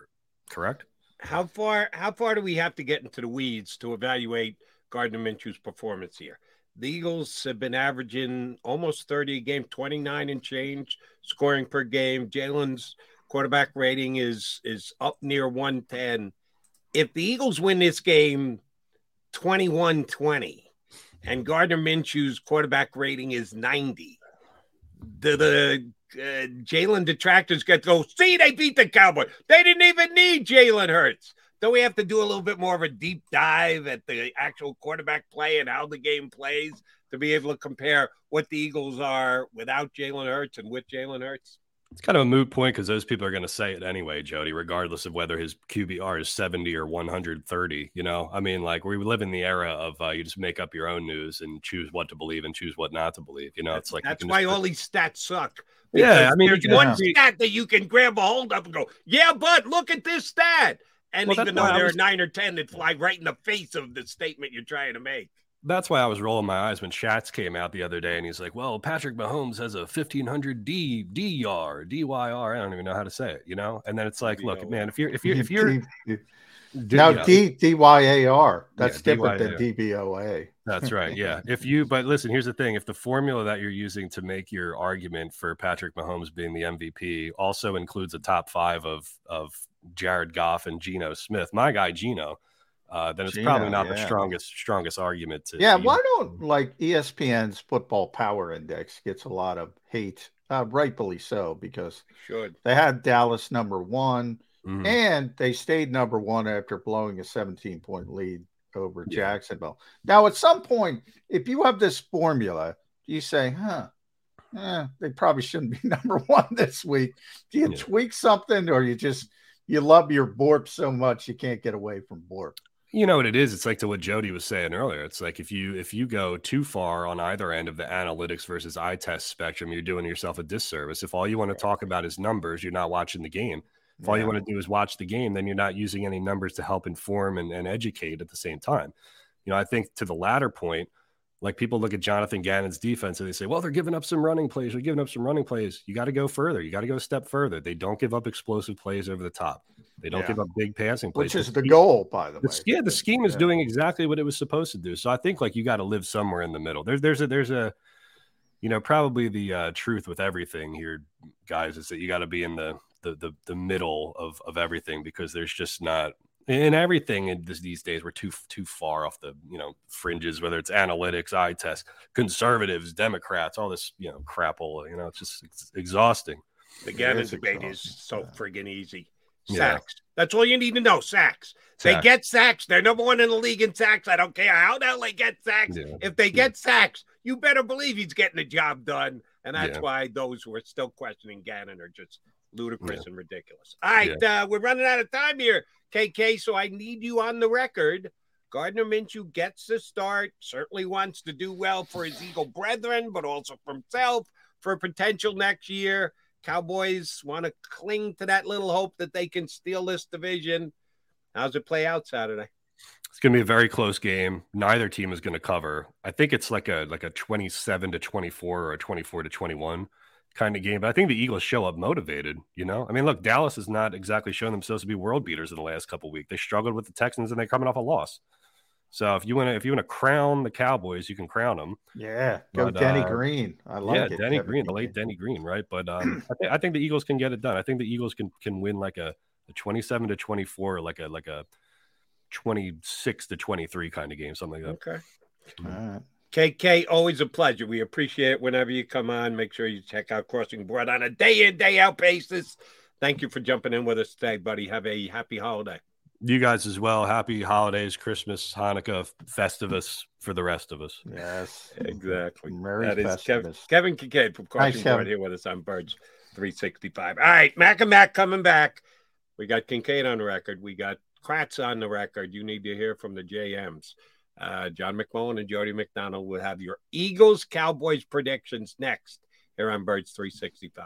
correct? How far how far do we have to get into the weeds to evaluate Gardner Minshew's performance here? The Eagles have been averaging almost 30 a game, 29 and change scoring per game. Jalen's quarterback rating is is up near 110. If the Eagles win this game 21-20 and Gardner Minshew's quarterback rating is 90, the the uh, Jalen detractors get to go, see, they beat the Cowboys. They didn't even need Jalen Hurts. Don't we have to do a little bit more of a deep dive at the actual quarterback play and how the game plays to be able to compare what the Eagles are without Jalen Hurts and with Jalen Hurts? It's kind of a moot point because those people are going to say it anyway, Jody, regardless of whether his QBR is 70 or 130. You know, I mean, like we live in the era of uh, you just make up your own news and choose what to believe and choose what not to believe. You know, it's like that's why just... all these stats suck. Yeah, I mean, there's one stat that you can grab a hold of and go, yeah, but look at this stat. And well, even though there was... are nine or 10 that fly right in the face of the statement you're trying to make that's why I was rolling my eyes when Shats came out the other day and he's like, "Well, Patrick Mahomes has a 1500 D DYR, DYR. I don't even know how to say it, you know." And then it's like, look, man, if you're if you're if you're now D DYAR, that's yeah, different than DVOA. That's right. Yeah. if you but listen, here's the thing, if the formula that you're using to make your argument for Patrick Mahomes being the MVP also includes a top 5 of of Jared Goff and Geno Smith, my guy Geno, uh, then it's Gina, probably not yeah. the strongest strongest argument to. Yeah, why don't like ESPN's Football Power Index gets a lot of hate, uh, rightfully so, because should they had Dallas number one, mm-hmm. and they stayed number one after blowing a 17 point lead over yeah. Jacksonville. Now, at some point, if you have this formula, you say, "Huh." Eh, they probably shouldn't be number one this week. Do you yeah. tweak something, or you just you love your Borp so much you can't get away from Borp? You know what it is? It's like to what Jody was saying earlier. It's like if you if you go too far on either end of the analytics versus eye test spectrum, you're doing yourself a disservice. If all you want to talk about is numbers, you're not watching the game. If all you want to do is watch the game, then you're not using any numbers to help inform and, and educate at the same time. You know, I think to the latter point, like people look at Jonathan Gannon's defense and they say, well, they're giving up some running plays. They're giving up some running plays. You got to go further. You got to go a step further. They don't give up explosive plays over the top. They don't yeah. give up big passing plays. Which is the, the goal, by the, the way. Yeah, the scheme is yeah. doing exactly what it was supposed to do. So I think like you got to live somewhere in the middle. There's there's a there's a you know probably the uh, truth with everything here, guys, is that you got to be in the the the the middle of of everything because there's just not in everything in this, these days we're too too far off the you know fringes whether it's analytics eye test conservatives democrats all this you know crapola you know it's just it's exhausting the Gannon debate is so friggin' easy sacks. Yeah. that's all you need to know sacks. They get sacks. They're number one in the league in sacks. I don't care how the hell they get sacks. Yeah. if they get sacks you better believe he's getting the job done. And that's why those who are still questioning gannon are just ludicrous and ridiculous. All right uh, we're running out of time here KK, so I need you on the record. Gardner Minshew gets the start, certainly wants to do well for his Eagle brethren, but also for himself for potential next year. Cowboys want to cling to that little hope that they can steal this division. How's it play out Saturday? It's going to be a very close game. Neither team is going to cover. I think it's like a like a 27 to 24 or a 24 to 21 kind of game. But I think the Eagles show up motivated. You know, I mean, look, Dallas has not exactly shown themselves to be world beaters in the last couple weeks. They struggled with the Texans, and they're coming off a loss. So if you want to, if you want to crown the Cowboys, you can crown them. Yeah, go but, Denny uh, Green. I like yeah, it. Denny Kevin Green, the late Denny Green, right? But um, I, th- I think the Eagles can get it done. I think the Eagles can can win like a, a twenty-seven to twenty-four, like a like a twenty-six to twenty-three kind of game, something like that. Okay. All right. KK, always a pleasure. We appreciate it whenever you come on. Make sure you check out Crossing Broad on a day in, day out basis. Thank you for jumping in with us today, buddy. Have a happy holiday. You guys as well. Happy holidays, Christmas, Hanukkah, Festivus for the rest of us. Yes, exactly. Merry that Festivus. is Kevin, Kevin Kinkead from Crossing Nice, Broad here with us on Birds 365. All right, Mac and Mac coming back. We got Kinkead on the record. We got Kracz on the record. You need to hear from the JMs. Uh, John McMullen and Jody McDonald will have your Eagles Cowboys predictions next here on Birds 365.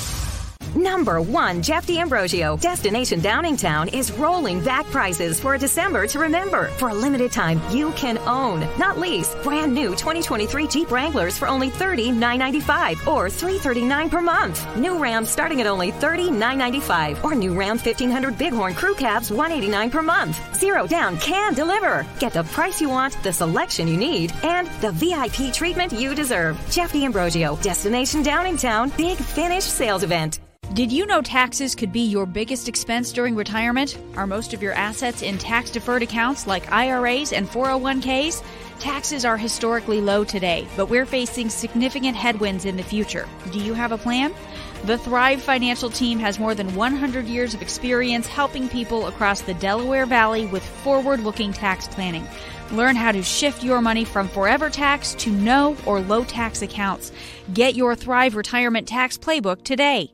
Number one, Jeff D'Ambrosio. Destination Downingtown is rolling back prices for a December to remember. For a limited time, you can own, not lease, brand new 2023 Jeep Wranglers for only $30,995 or 339 per month. New Rams starting at only $30,995 or new Ram 1500 Bighorn Crew Cabs 189 per month. Zero down can deliver. Get the price you want, the selection you need, and the VIP treatment you deserve. Jeff D'Ambrosio, Destination Downingtown, Big Finish Sales Event. Did you know taxes could be your biggest expense during retirement? Are most of your assets in tax deferred accounts like IRAs and 401ks? Taxes are historically low today, but we're facing significant headwinds in the future. Do you have a plan? The Thrive Financial Team has more than 100 years of experience helping people across the Delaware Valley with forward looking tax planning. Learn how to shift your money from forever tax to no or low tax accounts. Get your Thrive Retirement Tax Playbook today.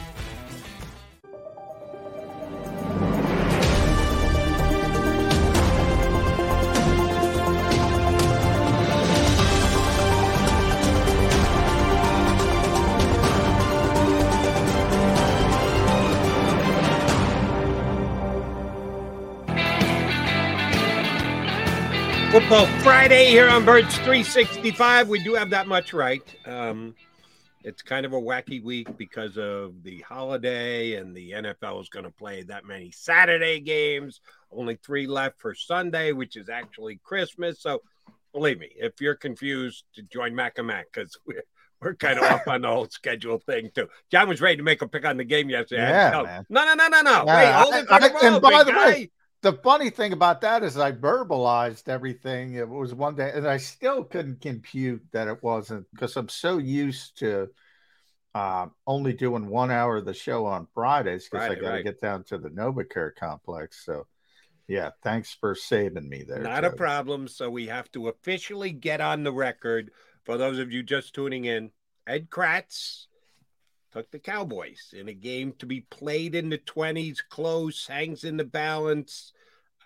Football Friday here on Birds 365. We do have that much right. Um, it's kind of a wacky week because of the holiday, and the NFL is going to play that many Saturday games. Only three left for Sunday, which is actually Christmas. So, believe me, if you're confused, to join Mac and Mac because we're we're kind of off on the whole schedule thing too. John was ready to make a pick on the game yesterday. I had to Yeah. No, no, no, no, no. Wait, hold it for the and by the way, the funny thing about that is I verbalized everything. It was one day, and I still couldn't compute that it wasn't because I'm so used to uh, only doing one hour of the show on Fridays because I got to right. get down to the NovaCare complex. So, yeah, thanks for saving me there. Not a problem. So we have to officially get on the record. For those of you just tuning in, Ed Kracz took the Cowboys in a game to be played in the 20s, close, hangs in the balance.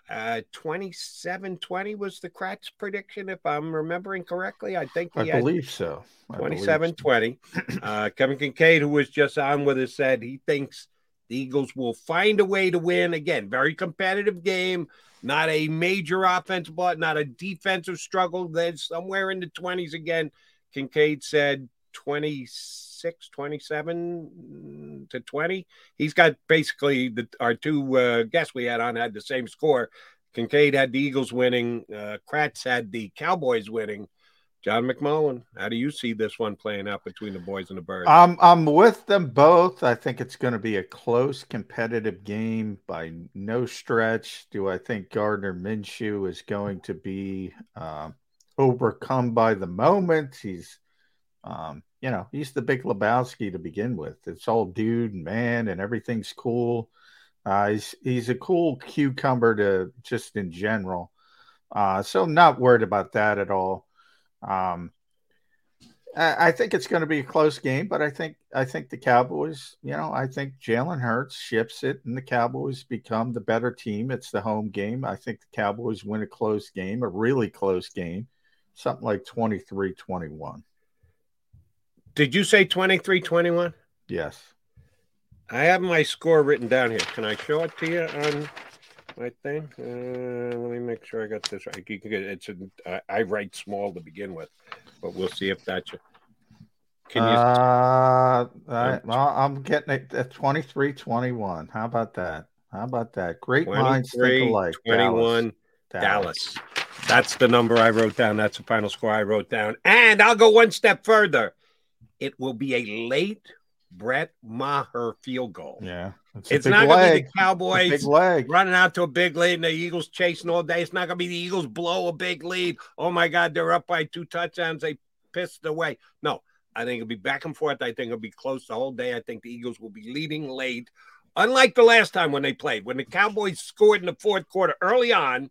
Uh, 27-20 was the Kracz prediction, if I'm remembering correctly. I think I believe so. I believe 27 20. Uh, Kevin Kinkead, who was just on with us, said he thinks the Eagles will find a way to win. Again, very competitive game, not a major offensive block, not a defensive struggle. Then somewhere in the 20s again. Kinkead said 26, 27 to 20. He's got basically the our two uh, guests we had on had the same score. Kinkead had the Eagles winning. Uh, Kracz had the Cowboys winning. John McMullen, how do you see this one playing out between the boys and the birds? I'm I'm with them both. I think it's going to be a close, competitive game by no stretch. Do I think Gardner Minshew is going to be uh, overcome by the moment? He's, um, you know, he's the big Lebowski to begin with. It's all dude and man, and everything's cool. Uh, he's he's a cool cucumber to just in general. Uh, so I'm not worried about that at all. Um, I, I think it's going to be a close game, but I think I think the Cowboys, you know, I think Jalen Hurts ships it, and the Cowboys become the better team. It's the home game. I think the Cowboys win a close game, a really close game, something like 23-21. Did you say 23 21? Yes. I have my score written down here. Can I show it to you on my thing? Uh, let me make sure I got this right. You can get it's a, I, I write small to begin with, but we'll see if that's you. Can you? Uh, I, well, I'm getting it at 23-21. How about that? How about that? Great minds think 23, alike. 21, Dallas. Dallas. That's the number I wrote down. That's the final score I wrote down. And I'll go one step further. It will be a late Brett Maher field goal. Yeah. It's, not going to be the Cowboys running out to a big lead and the Eagles chasing all day. It's not going to be the Eagles blow a big lead. Oh my God, they're up by two touchdowns. They pissed away. No, I think it'll be back and forth. I think it'll be close the whole day. I think the Eagles will be leading late. Unlike the last time when they played, when the Cowboys scored in the fourth quarter early on,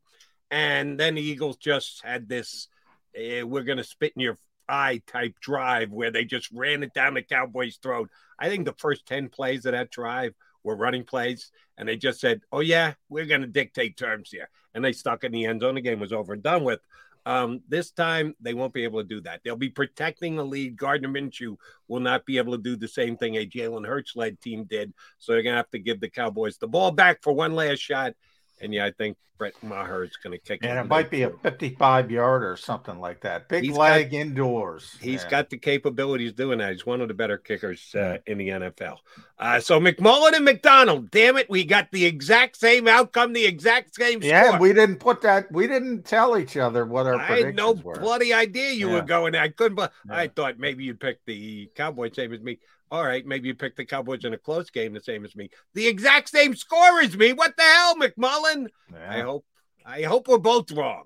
and then the Eagles just had this eh, we're going to spit in your eye type drive where they just ran it down the Cowboys' throat. I think the first 10 plays of that drive were running plays, and they just said, Oh, yeah, we're going to dictate terms here. And they stuck in the end zone. The game was over and done with. Um, this time, they won't be able to do that. They'll be protecting the lead. Gardner Minshew will not be able to do the same thing a Jalen Hurts led team did. So they're going to have to give the Cowboys the ball back for one last shot. And yeah, I think Brett Maher is going to kick And it. it might be a 55 yard or something like that. Big He's leg got- indoors. He's Yeah. got the capabilities doing that. He's one of the better kickers uh, in the NFL. Uh, so McMullen and McDonald, damn it, we got the exact same outcome, the exact same score. Yeah, we didn't put that. We didn't tell each other what our I predictions had no were. bloody idea you were going there. I couldn't. But I thought maybe you'd pick the Cowboys same as me. All right, maybe you picked the Cowboys in a close game the same as me. The exact same score as me. What the hell, McMullen? I hope. I hope we're both wrong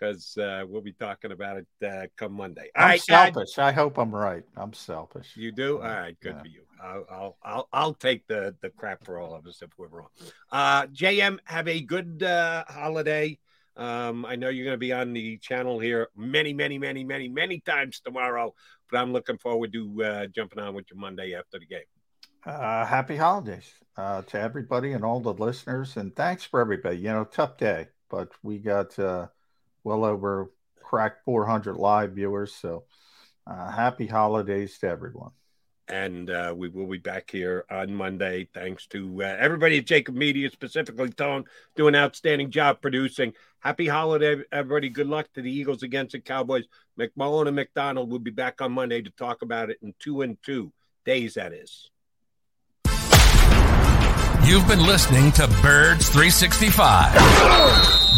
because uh, we'll be talking about it uh, come Monday. All I'm right, selfish. I hope I'm right. I'm selfish. You do? All right, good for you. I'll, I'll I'll I'll take the the crap for all of us if we're wrong. Uh, JM, have a good uh, holiday. Um, I know you're going to be on the channel here many, many, many, many, many times tomorrow, but I'm looking forward to uh, jumping on with you Monday after the game. Uh, happy holidays uh, to everybody and all the listeners, and thanks for everybody. You know, tough day, but we got uh, well over cracked 400 live viewers, so uh, happy holidays to everyone. And uh, we will be back here on Monday. Thanks to uh, everybody at Jacob Media, specifically Tone, doing an outstanding job producing. Happy holiday, everybody. Good luck to the Eagles against the Cowboys. McMullen and McDonald will be back on Monday to talk about it in two and two days, that is. You've been listening to Birds 365,